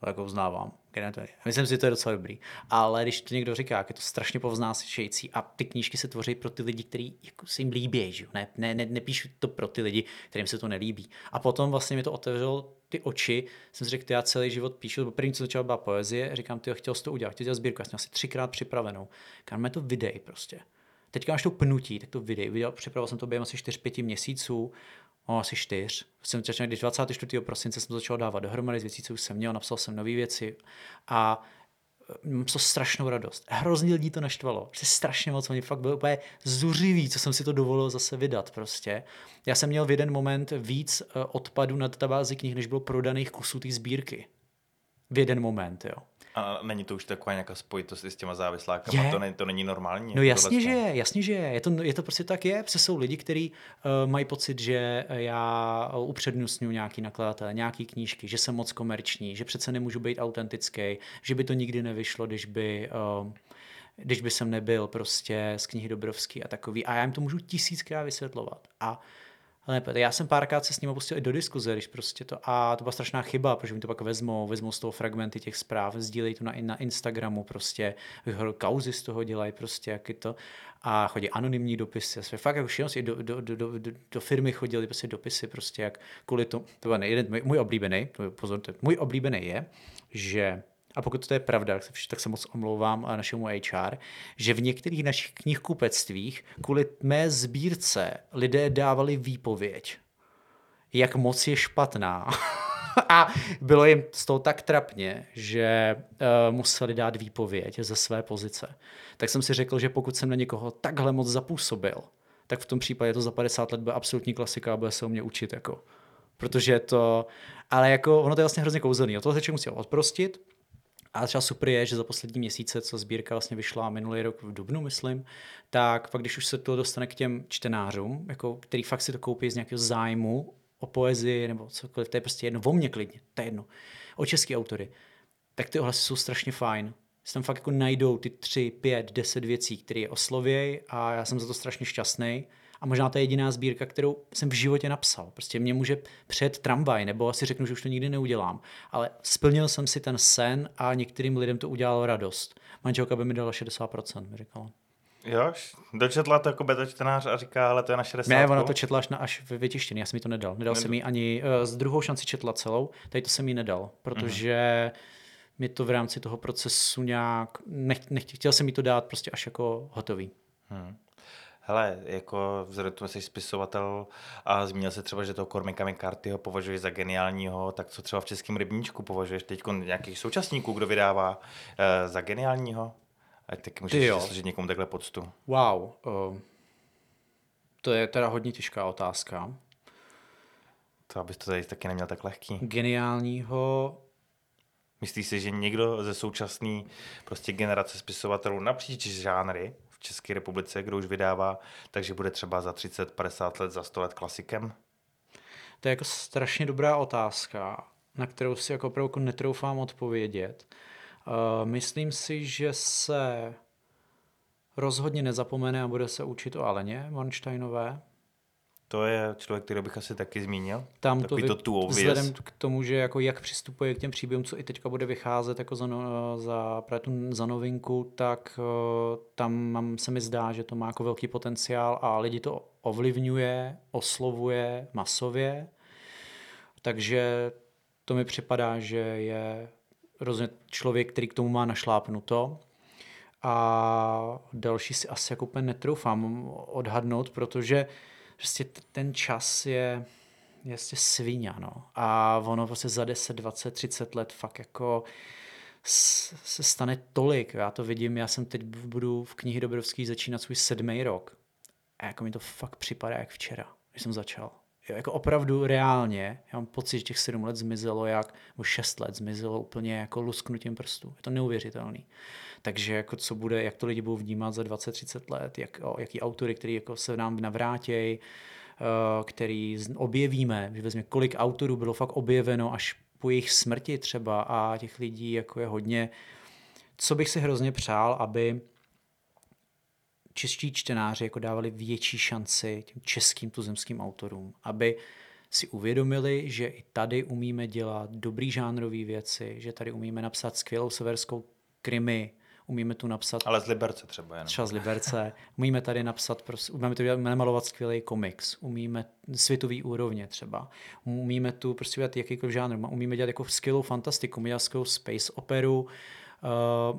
to jako uznávám. To je. Myslím si, že to je docela dobrý. Ale když to někdo říká, jak je to strašně povznášející a ty knížky se tvoří pro ty lidi, kteří jako se jim líbí, že? Ne, ne, ne, nepíšu to pro ty lidi, kterým se to nelíbí. A potom vlastně mi to otevřelo ty oči, jsem si řekl, já celý život píšu, bo první, co začala byla poezie, říkám, ty chtěl jsi to udělat, chtěl dělat sbírku, já jsem asi třikrát připravenou. Kam to videj prostě. Teďka máš to pnutí, tak to videj. Viděl, připravoval jsem to během asi 4-5 měsíců, no, asi 4. Jsem začal, když 24. prosince jsem to začal dávat dohromady z věcí, co už jsem měl, napsal jsem nové věci a mám to strašnou radost. Hrozně lidí to naštvalo. Prostě strašně moc, oni fakt byli úplně zuřiví, co jsem si to dovolil zase vydat prostě. Já jsem měl v jeden moment víc eh, odpadů na databázi knih, než bylo prodaných kusů té sbírky. V jeden moment, jo. A není to už taková nějaká spojitost s těma závislákama? Je. To, není, to není normální? No jasně, že je, jasně, že je. Je to, je to prostě tak je. Protože jsou lidi, kteří uh, mají pocit, že já upřednostňuji nějaký nakladatel, nějaký knížky, že jsem moc komerční, že přece nemůžu být autentický, že by to nikdy nevyšlo, když by... Uh, když by jsem nebyl prostě z knihy Dobrovský a takový. A já jim to můžu tisíckrát vysvětlovat. A ale já jsem párkrát se s ním pustil i do diskuze, když prostě to, a to byla strašná chyba, protože mi to pak vezmou, vezmou z toho fragmenty těch zpráv, sdílejí to na, na Instagramu, prostě kauzy z toho dělají, prostě jak je to, a chodí anonymní dopisy, své fakt jako šílenosti, do, do, do, do, do, firmy chodili prostě dopisy, prostě jak kvůli tomu, to byl jeden, můj, můj oblíbený, pozor, můj oblíbený je, že a pokud to je pravda, tak se moc omlouvám našemu HR, že v některých našich knihkupectvích kvůli mé sbírce lidé dávali výpověď, jak moc je špatná. a bylo jim z toho tak trapně, že uh, museli dát výpověď ze své pozice. Tak jsem si řekl, že pokud jsem na někoho takhle moc zapůsobil, tak v tom případě to za 50 let bude absolutní klasika a bude se o mě učit. Jako. Protože to, ale jako ono to je vlastně hrozně kouzelný. O toho se člověk musel odprostit, a třeba super je, že za poslední měsíce, co sbírka vlastně vyšla minulý rok v Dubnu, myslím, tak pak když už se to dostane k těm čtenářům, jako, který fakt si to koupí z nějakého zájmu o poezii nebo cokoliv, to je prostě jedno, o mě klidně, to je jedno, o český autory, tak ty ohlasy jsou strašně fajn. Si tam fakt jako najdou ty tři, pět, deset věcí, které je oslovějí a já jsem za to strašně šťastný. A možná to je jediná sbírka, kterou jsem v životě napsal. Prostě mě může před tramvaj, nebo asi řeknu, že už to nikdy neudělám. Ale splnil jsem si ten sen a některým lidem to udělalo radost. Manželka by mi dala 60%, mi říkala. Jo, dočetla to jako beta čtenář a říká, ale to je na 60. Ne, ona to četla až, na, až vytištěný, já jsem jí to nedal. Nedal Nedal. jsem jí ani, uh, z druhou šanci četla celou, tady to jsem jí nedal, protože mm. mi to v rámci toho procesu nějak, nech, nech, chtěl jsem jí to dát prostě až jako hotový. Hmm. Hele, jako vzhledem tomu jsi spisovatel a zmínil se třeba, že toho Kormika McCarthyho považuješ za geniálního, tak co třeba v českém rybníčku považuješ teď nějakých současníků, kdo vydává uh, za geniálního? Ať tak můžeš složit někomu takhle poctu. Wow, uh, to je teda hodně těžká otázka. To abys to tady taky neměl tak lehký. Geniálního Myslíš si, že někdo ze současné prostě generace spisovatelů napříč žánry České republice, kdo už vydává, takže bude třeba za 30, 50 let, za 100 let klasikem? To je jako strašně dobrá otázka, na kterou si jako opravdu netroufám odpovědět. Uh, myslím si, že se rozhodně nezapomene a bude se učit o Aleně Mansteinové. To je člověk, který bych asi taky zmínil. Tam to, vy, to tu vzhledem k tomu, že jako jak přistupuje k těm příběhům, co i teďka bude vycházet jako za, no, za, tu, za novinku, tak uh, tam mám, se mi zdá, že to má jako velký potenciál a lidi to ovlivňuje, oslovuje masově. Takže to mi připadá, že je rozhodně člověk, který k tomu má našlápnuto. A další si asi jako úplně netroufám odhadnout, protože uh, prostě ten čas je, je prostě svině, no. A ono prostě za 10, 20, 30 let fakt jako se stane tolik. Já to vidím, já jsem teď budu v knihy Dobrovský začínat svůj sedmý rok. A jako mi to fakt připadá jak včera, když jsem začal. Jo, jako opravdu reálně, já mám pocit, že těch sedm let zmizelo jak, nebo šest let zmizelo úplně jako lusknutím prstů. Je to neuvěřitelný. Takže jako co bude, jak to lidi budou vnímat za 20-30 let, jak, o, jaký autory, který jako se nám navrátějí, uh, který objevíme, že vezme, kolik autorů bylo fakt objeveno až po jejich smrti třeba a těch lidí jako je hodně. Co bych si hrozně přál, aby čeští čtenáři jako dávali větší šanci těm českým tuzemským autorům, aby si uvědomili, že i tady umíme dělat dobrý žánrový věci, že tady umíme napsat skvělou severskou krimi, umíme tu napsat... Ale z Liberce třeba jenom. Třeba z Liberce. Umíme tady napsat, prostě, umíme tu namalovat skvělý komiks, umíme světový úrovně třeba, umíme tu prostě dělat jakýkoliv žánr, umíme dělat jako skvělou fantastiku, umíme dělat skvělou space operu, uh,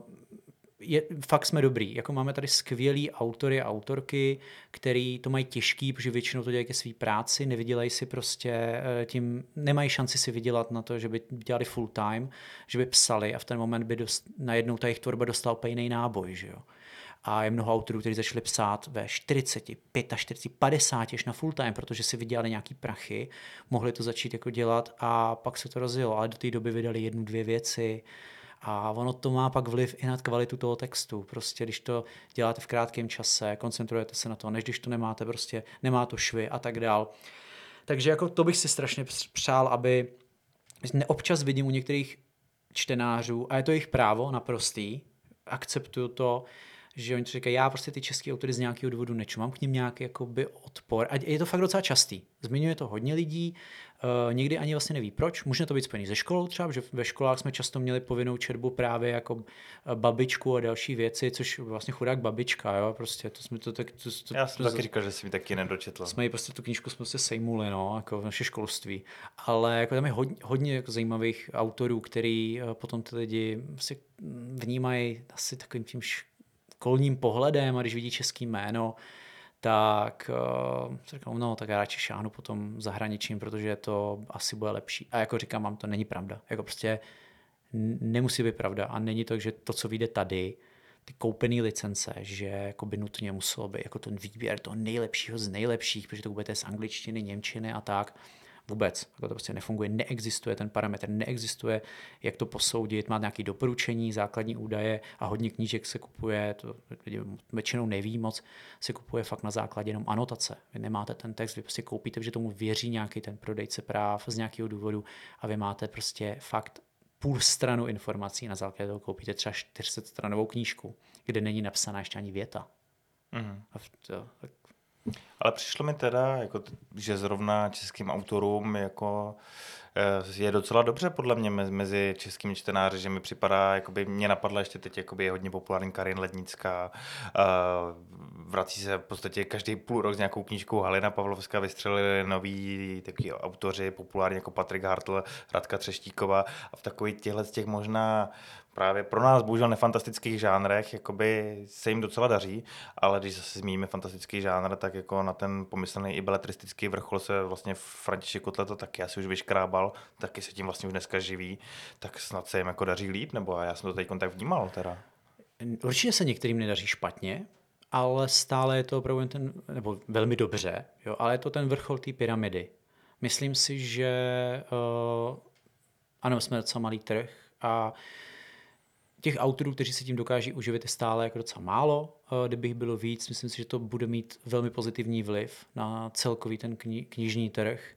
je, fakt jsme dobrý. Jako máme tady skvělý autory a autorky, který to mají těžký, protože většinou to dělají ke své práci, nevydělají si prostě eh, tím, nemají šanci si vydělat na to, že by dělali full time, že by psali a v ten moment by dost, najednou ta jejich tvorba dostala úplně jiný náboj, že jo. A je mnoho autorů, kteří začali psát ve 40, 45, 50 až na full time, protože si vydělali nějaký prachy, mohli to začít jako dělat a pak se to rozjelo, ale do té doby vydali jednu, dvě věci, a ono to má pak vliv i na kvalitu toho textu. Prostě když to děláte v krátkém čase, koncentrujete se na to, než když to nemáte, prostě nemá to švy a tak dál. Takže jako to bych si strašně přál, aby občas vidím u některých čtenářů, a je to jejich právo naprostý, akceptuju to, že oni to říkají, já prostě ty české autory z nějakého důvodu neču, mám k ním nějaký jakoby odpor. A je to fakt docela častý. Zmiňuje to hodně lidí, uh, někdy ani vlastně neví proč. Může to být spojený ze školou třeba, že ve školách jsme často měli povinnou četbu právě jako eh, babičku a další věci, což vlastně chudák babička, jo, prostě to jsme to tak... To, to, Já jsem to, taky říkal, že si mi taky nedočetl. Jsme ji prostě tu knížku jsme se sejmuli, no, jako v naše školství. Ale jako tam je hodně, hodně jako zajímavých autorů, který uh, potom ty lidi si vnímají asi takovým tím školním pohledem a když vidí český jméno, tak uh, říkám, no tak já radši šáhnu potom zahraničím, protože to asi bude lepší. A jako říkám vám, to není pravda. Jako prostě nemusí být pravda a není to, že to, co vyjde tady, ty koupené licence, že jako by nutně muselo být jako ten výběr toho nejlepšího z nejlepších, protože to bude z angličtiny, němčiny a tak. Vůbec. Jako to prostě nefunguje, neexistuje ten parametr, neexistuje, jak to posoudit, má nějaké doporučení, základní údaje a hodně knížek se kupuje, to většinou neví moc, se kupuje fakt na základě jenom anotace. Vy nemáte ten text, vy prostě koupíte, že tomu věří nějaký ten prodejce práv z nějakého důvodu a vy máte prostě fakt půl stranu informací, na základě toho koupíte třeba 400 stranovou knížku, kde není napsaná ještě ani věta. Mm. A to, tak... Ale přišlo mi teda, jako, že zrovna českým autorům jako Eh, je docela dobře podle mě mezi českými čtenáři, že mi připadá, jakoby mě napadla ještě teď jakoby je hodně populární Karin Lednická, eh, vrací se v podstatě každý půl rok s nějakou knížkou Halina Pavlovská, vystřelili noví taky autoři, populární jako Patrik Hartl, Radka Třeštíková a v takových těchto těch možná právě pro nás bohužel nefantastických žánrech jakoby se jim docela daří, ale když zase zmíníme fantastický žánr, tak jako na ten pomyslný i beletristický vrchol se vlastně František Kotleta taky asi už vyškrábal, taky se tím vlastně už dneska živí, tak snad se jim jako daří líp, nebo já jsem to teď tak vnímal teda. Určitě se některým nedaří špatně, ale stále je to opravdu ten, nebo velmi dobře, jo, ale je to ten vrchol té pyramidy. Myslím si, že uh, ano, jsme docela malý trh a těch autorů, kteří se tím dokáží uživit, je stále jako docela málo. Eh, kdybych bylo víc, myslím si, že to bude mít velmi pozitivní vliv na celkový ten kni- knižní trh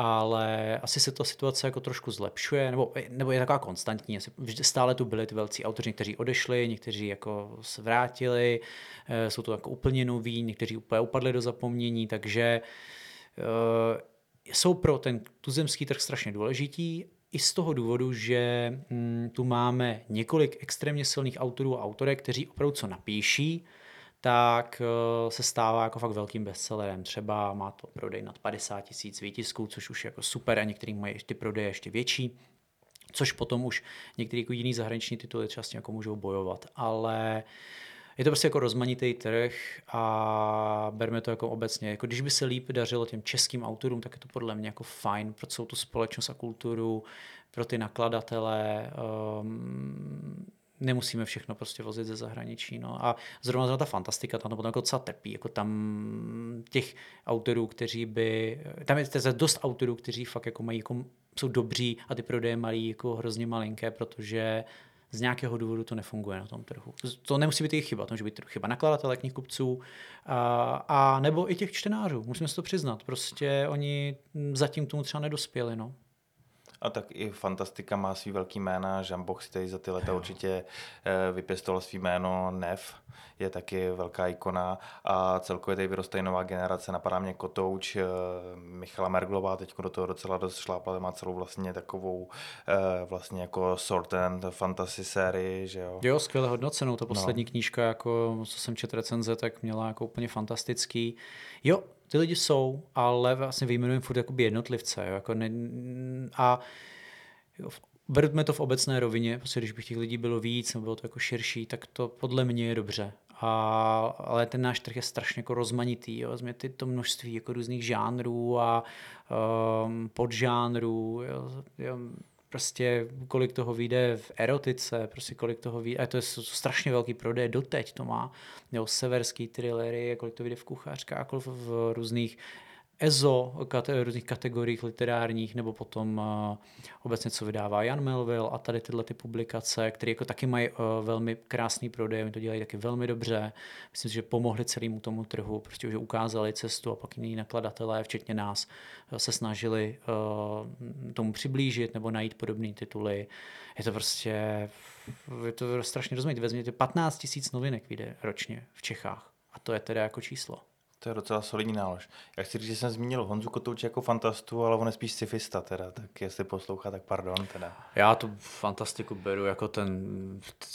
ale asi se to situace jako trošku zlepšuje, nebo, nebo je taková konstantní. Stále tu byli ty velcí autoři, někteří odešli, někteří jako se vrátili, eh, jsou to jako úplně noví, někteří úplně upadli do zapomnění, takže uh, jsou pro ten tuzemský trh strašně důležitý i z toho důvodu, že hm, tu máme několik extrémně silných autorů a autorek, kteří opravdu co napíší, tak uh, se stává jako fakt velkým bestsellerem. Třeba má to prodej nad 50 tisíc výtisků, což už je jako super a některý mají ty prodeje ještě větší, což potom už některý jako jiný zahraniční tituly třeba s tím jako můžou bojovat. Ale uh, je to prostě jako rozmanitý trh a berme to jako obecně. Jako když by se líp dařilo těm českým autorům, tak je to podle mě jako fajn pro celou tu společnost a kulturu, pro ty nakladatele. Um, nemusíme všechno prostě vozit ze zahraničí. No. A zrovna ta fantastika, tam to potom jako docela trpí. Jako tam těch autorů, kteří by... Tam je dost autorů, kteří fakt jako mají, jako, jsou dobří a ty prodeje mají jako hrozně malinké, protože z nějakého důvodu to nefunguje na tom trhu. To nemusí být jejich chyba, to může být chyba nakladatele, knihkupců a, a nebo i těch čtenářů. Musíme si to přiznat. Prostě oni zatím tomu třeba nedospěli. No. A tak i Fantastika má svý velký jména, Jambok si tady za ty leta určitě eh, vypěstoval svý jméno, Nev je taky velká ikona a celkově tady vyroste nová generace, napadá mě Kotouč, eh, Michala Merglová teď do toho docela dost šlápla, má celou vlastně takovou eh, vlastně jako sort and fantasy sérii, že jo. Jo, skvěle hodnocenou, ta poslední no. knížka, jako co jsem četl recenze, tak měla jako úplně fantastický. Jo, ty lidi jsou, ale vlastně vyjmenujeme furt jakoby jednotlivce. Jo, jako ne, a Berme to v obecné rovině, prostě když by těch lidí bylo víc, nebo bylo to jako širší, tak to podle mě je dobře. A, ale ten náš trh je strašně jako rozmanitý. Jo. Vezměte to množství jako různých žánrů a um, podžánrů. Jo. Jo prostě kolik toho vyjde v erotice, prostě kolik toho vyjde, a to je strašně velký prodej, doteď to má, jo, severský thrillery, kolik to vyjde v kuchařkách, kolik v různých EZO, kate, různých kategoriích literárních, nebo potom uh, obecně, co vydává Jan Melville a tady tyhle ty publikace, které jako taky mají uh, velmi krásný prodej, oni to dělají taky velmi dobře. Myslím, že pomohli celému tomu trhu, prostě už ukázali cestu a pak jiní nakladatelé, včetně nás, uh, se snažili uh, tomu přiblížit nebo najít podobné tituly. Je to prostě, je to strašně rozumíte. Vezměte 15 tisíc novinek vyjde ročně v Čechách. A to je teda jako číslo. To je docela solidní nálož. Já chci říct, že jsem zmínil Honzu Kotouče jako fantastu, ale on je spíš sci teda, tak jestli poslouchá, tak pardon teda. Já tu fantastiku beru jako ten...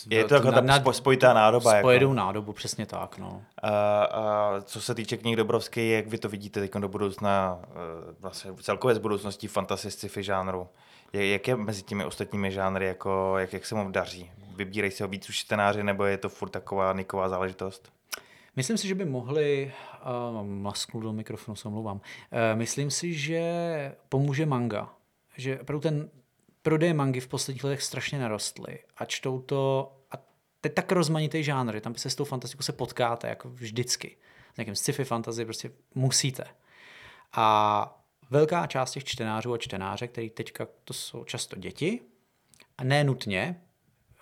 Je to jako ta nad, spojitá nádoba. Spojenou jako. nádobu, přesně tak, no. A, a co se týče knih Dobrovské, jak vy to vidíte teď do budoucna, e, vlastně celkově z budoucností fantasy sci-fi žánru? Jak je mezi těmi ostatními žánry, jako, jak, jak se mu daří? Vybírají se ho víc už čtenáři, nebo je to furt taková niková záležitost? Myslím si, že by mohli, uh, masknu do mikrofonu, se omlouvám, uh, myslím si, že pomůže manga. Že opravdu ten prodej mangy v posledních letech strašně narostly a čtou to, a to je tak rozmanitý žánr, tam se s tou fantastikou se potkáte, jako vždycky. S nějakým sci-fi fantasy prostě musíte. A velká část těch čtenářů a čtenáře, který teďka to jsou často děti, a ne nutně,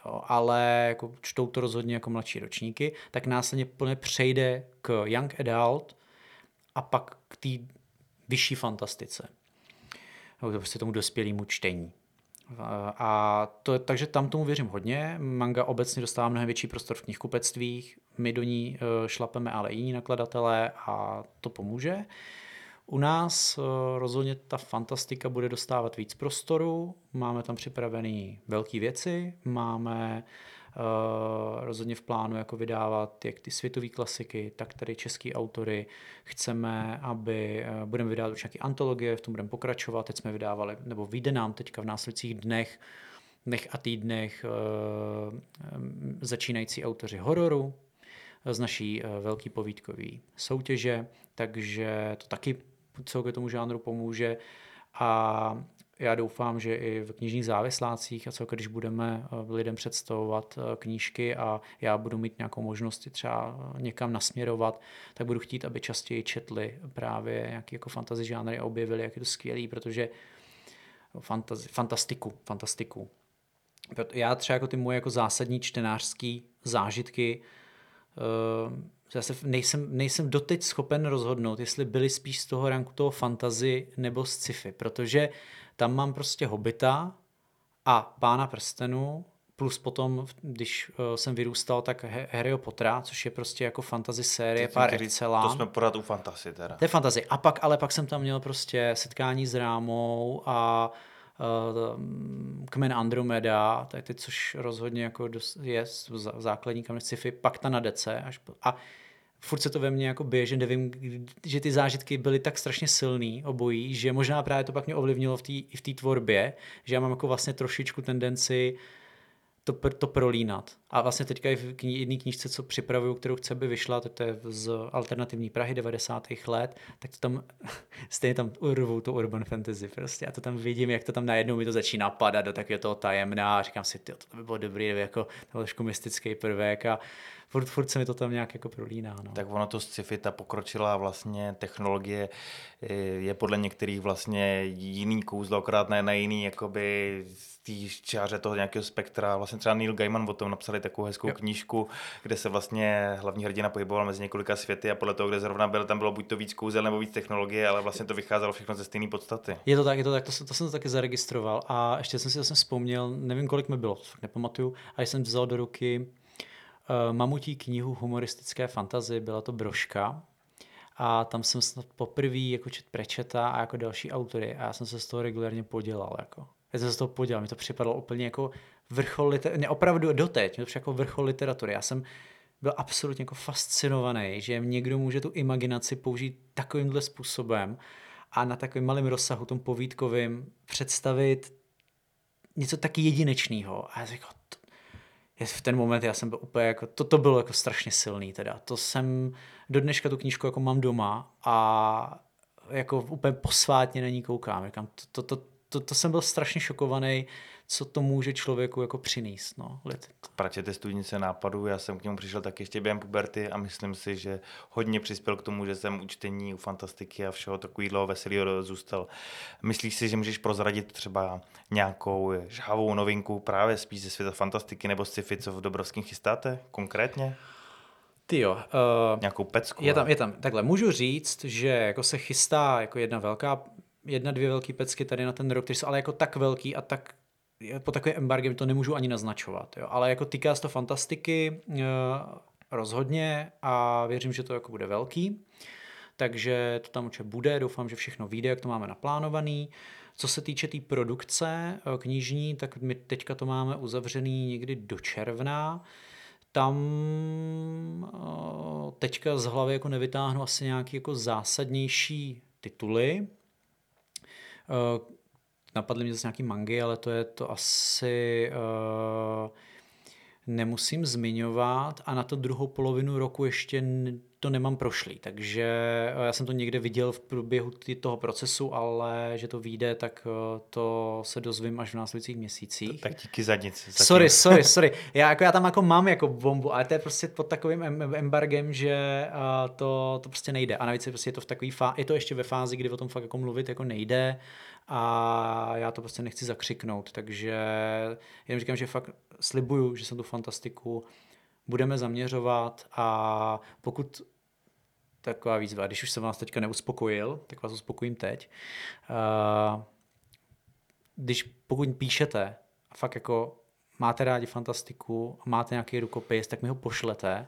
jo, ale jako čtou to rozhodně jako mladší ročníky, tak následně plně přejde k young adult a pak k té vyšší fantastice. Jo, prostě tomu dospělému čtení. A to, takže tam tomu věřím hodně. Manga obecně dostává mnohem větší prostor v knihkupectvích, my do ní eh, šlapeme ale jiní nakladatelé a to pomůže. U nás eh, rozhodně ta fantastika bude dostávat víc prostoru, máme tam připravené velké věci, máme Uh, rozhodně v plánu jako vydávat jak ty světové klasiky, tak tady český autory. Chceme, aby uh, budeme vydávat už nějaké antologie, v tom budeme pokračovat. Teď jsme vydávali, nebo vyjde nám teďka v následujících dnech, dnech a týdnech uh, začínající autoři hororu z naší velký povídkové soutěže, takže to taky celkově tomu žánru pomůže a já doufám, že i v knižních závislácích a celkově, když budeme eh, lidem představovat eh, knížky a já budu mít nějakou možnost třeba někam nasměrovat, tak budu chtít, aby častěji četli právě nějaký jako fantasy žánry a objevili, jak je to skvělý, protože fantazi, fantastiku, fantastiku. Já třeba jako ty moje jako zásadní čtenářský zážitky já se nejsem, nejsem doteď schopen rozhodnout, jestli byli spíš z toho ranku toho fantazy nebo z sci-fi, protože tam mám prostě Hobita a Pána prstenu, plus potom, když uh, jsem vyrůstal, tak Harryho Pottera, což je prostě jako fantasy série par excellence. To jsme pořád u fantasy teda. To je fantasy. A pak, ale pak jsem tam měl prostě setkání s Rámou a Kmen Andromeda, tady ty, což rozhodně jako je základní kamen sci-fi, pak ta na DC. Až a furt se to ve mně jako běže, nevím, že ty zážitky byly tak strašně silný obojí, že možná právě to pak mě ovlivnilo v té v té tvorbě, že já mám jako vlastně trošičku tendenci to, to prolínat. A vlastně teďka i v kni- jedné knižce, co připravuju, kterou chce, by vyšla, to je z alternativní Prahy 90. let, tak to tam stejně tam urvou to urban fantasy prostě. A to tam vidím, jak to tam najednou mi to začíná padat do takového toho tajemná a říkám si, to by bylo dobrý, jako trošku mystický prvek a furt, furt se mi to tam nějak jako prolíná. No. Tak ono to sci-fi, ta pokročilá vlastně technologie je podle některých vlastně jiný kouzlo, akorát ne na jiný jakoby té čáře toho nějakého spektra. Vlastně třeba Neil Gaiman o tom napsali takovou hezkou jo. knížku, kde se vlastně hlavní hrdina pohyboval mezi několika světy a podle toho, kde zrovna byl, tam bylo buď to víc kouzel nebo víc technologie, ale vlastně to vycházelo všechno ze stejné podstaty. Je to tak, je to tak, to, to jsem to taky zaregistroval a ještě jsem si to jsem vzpomněl, nevím, kolik mi bylo, nepamatuju, a jsem vzal do ruky mamutí knihu humoristické fantazie, byla to brožka, a tam jsem snad poprvé jako čet prečeta a jako další autory a já jsem se z toho regulárně podělal. Jako. Já jsem se z toho podělal, mi to připadalo úplně jako vrchol literatury, ne, opravdu doteď, mi to jako vrchol literatury. Já jsem byl absolutně jako fascinovaný, že někdo může tu imaginaci použít takovýmhle způsobem a na takovém malém rozsahu, tom povídkovým, představit něco taky jedinečného. A já jsem jako, v ten moment já jsem byl úplně jako, to, to bylo jako strašně silný teda. To jsem, do dneška tu knížku jako mám doma a jako úplně posvátně na ní koukám. Říkám, to, to, to, to, to jsem byl strašně šokovaný, co to může člověku jako přinést. No, Prače té studnice nápadů, já jsem k němu přišel tak ještě během puberty a myslím si, že hodně přispěl k tomu, že jsem u čtení, u fantastiky a všeho takového veselého zůstal. Myslíš si, že můžeš prozradit třeba nějakou žhavou novinku právě spíš ze světa fantastiky nebo sci-fi, co v Dobrovském chystáte konkrétně? Ty jo. Uh, Nějakou pecku. Je tam, je tam. Takhle, můžu říct, že jako se chystá jako jedna velká jedna, dvě velké pecky tady na ten rok, které jsou ale jako tak velký a tak po takovém embargem to nemůžu ani naznačovat. Jo. Ale jako týká se to fantastiky uh, rozhodně a věřím, že to jako bude velký. Takže to tam určitě bude, doufám, že všechno vyjde, jak to máme naplánovaný. Co se týče té tý produkce uh, knižní, tak my teďka to máme uzavřený někdy do června. Tam uh, teďka z hlavy jako nevytáhnu asi nějaký jako zásadnější tituly, napadly mě zase nějaký mangy, ale to je to asi... Uh, nemusím zmiňovat a na to druhou polovinu roku ještě to nemám prošlý, takže eh, já jsem to někde viděl v průběhu toho procesu, ale že to vyjde, tak eh, to se dozvím až v následujících měsících. Tak díky za nic. Zatím. Sorry, sorry, sorry. Já, jako, já tam jako mám jako bombu, ale to je prostě pod takovým embargem, že to, to prostě nejde. A navíc je, prostě je to v takový fá- je to ještě ve fázi, kdy o tom fakt jako mluvit jako nejde a já to prostě nechci zakřiknout, takže jenom říkám, že fakt slibuju, že jsem tu fantastiku budeme zaměřovat a pokud taková výzva, když už jsem vás teďka neuspokojil, tak vás uspokojím teď. Uh, když pokud píšete a fakt jako máte rádi fantastiku a máte nějaký rukopis, tak mi ho pošlete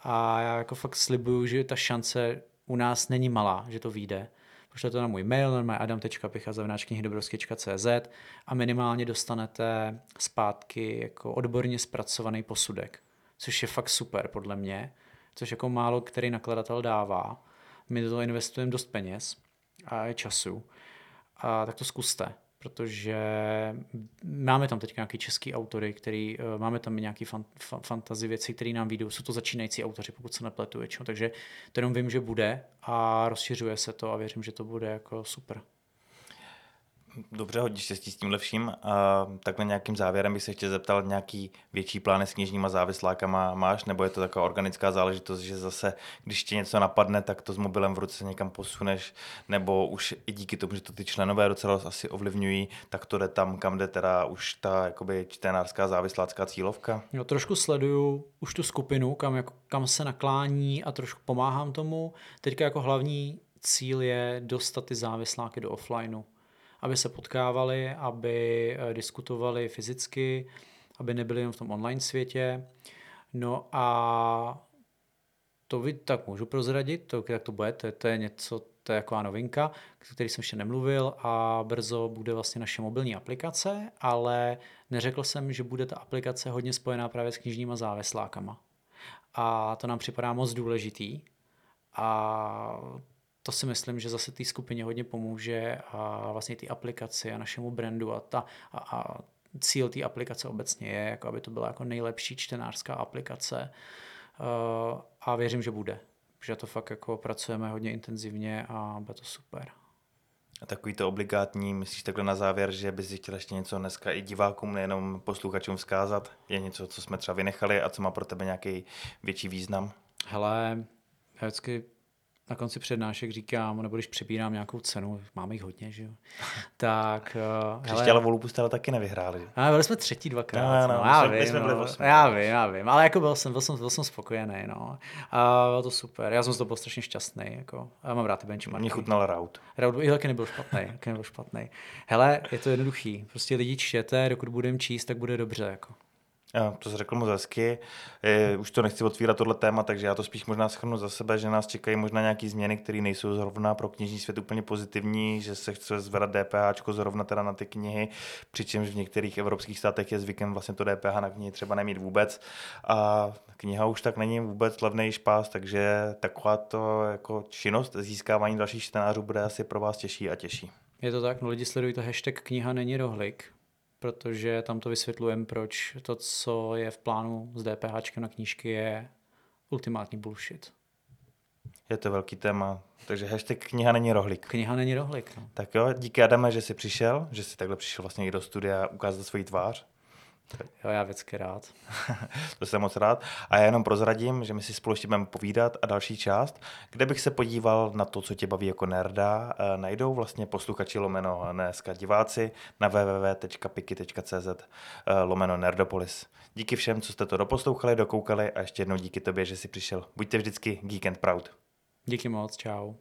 a já jako fakt slibuju, že ta šance u nás není malá, že to vyjde. Pošlete to na můj mail, na adam.picha.cz a minimálně dostanete zpátky jako odborně zpracovaný posudek což je fakt super podle mě, což jako málo který nakladatel dává. My do toho investujeme dost peněz a času, a tak to zkuste, protože máme tam teď nějaký český autory, který, eh, máme tam nějaký fan, fan, fantasy věci, které nám vyjdou. Jsou to začínající autoři, pokud se nepletu většinou. Takže to jenom vím, že bude a rozšiřuje se to a věřím, že to bude jako super. Dobře, hodně štěstí s tím vším. A takhle nějakým závěrem bych se chtěl zeptal, nějaký větší plány s knižníma závislákama máš, nebo je to taková organická záležitost, že zase, když ti něco napadne, tak to s mobilem v ruce někam posuneš, nebo už i díky tomu, že to ty členové docela asi ovlivňují, tak to jde tam, kam jde teda už ta jakoby čtenářská závislácká cílovka? Jo, trošku sleduju už tu skupinu, kam, jako, kam se naklání a trošku pomáhám tomu. Teďka jako hlavní cíl je dostat ty závisláky do offlineu aby se potkávali, aby eh, diskutovali fyzicky, aby nebyli jen v tom online světě. No a to vy tak můžu prozradit, to, jak to bude, to je, to je něco, to je taková novinka, který jsem ještě nemluvil a brzo bude vlastně naše mobilní aplikace, ale neřekl jsem, že bude ta aplikace hodně spojená právě s knižníma závislákama. A to nám připadá moc důležitý a to si myslím, že zase té skupině hodně pomůže a vlastně ty aplikaci a našemu brandu a, ta, a, a cíl té aplikace obecně je, jako aby to byla jako nejlepší čtenářská aplikace uh, a věřím, že bude. Že to fakt jako pracujeme hodně intenzivně a bude to super. A takový to obligátní, myslíš takhle na závěr, že bys chtěl ještě něco dneska i divákům, nejenom posluchačům vzkázat? Je něco, co jsme třeba vynechali a co má pro tebe nějaký větší význam? Hele, já vždycky na konci přednášek říkám, nebo když přebírám nějakou cenu, máme jich hodně, že jo, tak... Uh, Příště ale Volubu jste ale taky nevyhráli. A byli jsme třetí dvakrát. No, no, no, já, vím, jsme byli no, já vím, já vím, ale jako byl jsem, byl jsem, byl jsem spokojený, no. A bylo to super, já jsem z toho byl strašně šťastný, jako. Já mám rád ty benchmarky. Mě chutnal Raut. Raut i taky nebyl špatný, taky nebyl špatný. Hele, je to jednoduchý, prostě lidi čtěte, dokud budeme číst, tak bude dobře, jako. Jo, to jsi řekl moc hezky. Už to nechci otvírat tohle téma, takže já to spíš možná schrnu za sebe, že nás čekají možná nějaké změny, které nejsou zrovna pro knižní svět úplně pozitivní, že se chce zvedat DPH zrovna teda na ty knihy, přičemž v některých evropských státech je zvykem vlastně to DPH na knihy třeba nemít vůbec. A kniha už tak není vůbec levný špás, takže taková to jako činnost získávání dalších čtenářů bude asi pro vás těžší a těžší. Je to tak, no lidi sledují to hashtag kniha není rohlik, protože tam to vysvětlujeme, proč to, co je v plánu s DPH na knížky, je ultimátní bullshit. Je to velký téma, takže hashtag kniha není rohlík. Kniha není rohlík. No. Tak jo, díky Adame, že jsi přišel, že jsi takhle přišel vlastně i do studia ukázat svoji tvář. Jo, já vždycky rád. to jsem moc rád. A já jenom prozradím, že my si spolu ještě budeme povídat a další část, kde bych se podíval na to, co tě baví jako nerda, eh, najdou vlastně posluchači lomeno dneska diváci na www.piki.cz eh, lomeno nerdopolis. Díky všem, co jste to doposlouchali, dokoukali a ještě jednou díky tobě, že jsi přišel. Buďte vždycky geek and proud. Díky moc, čau.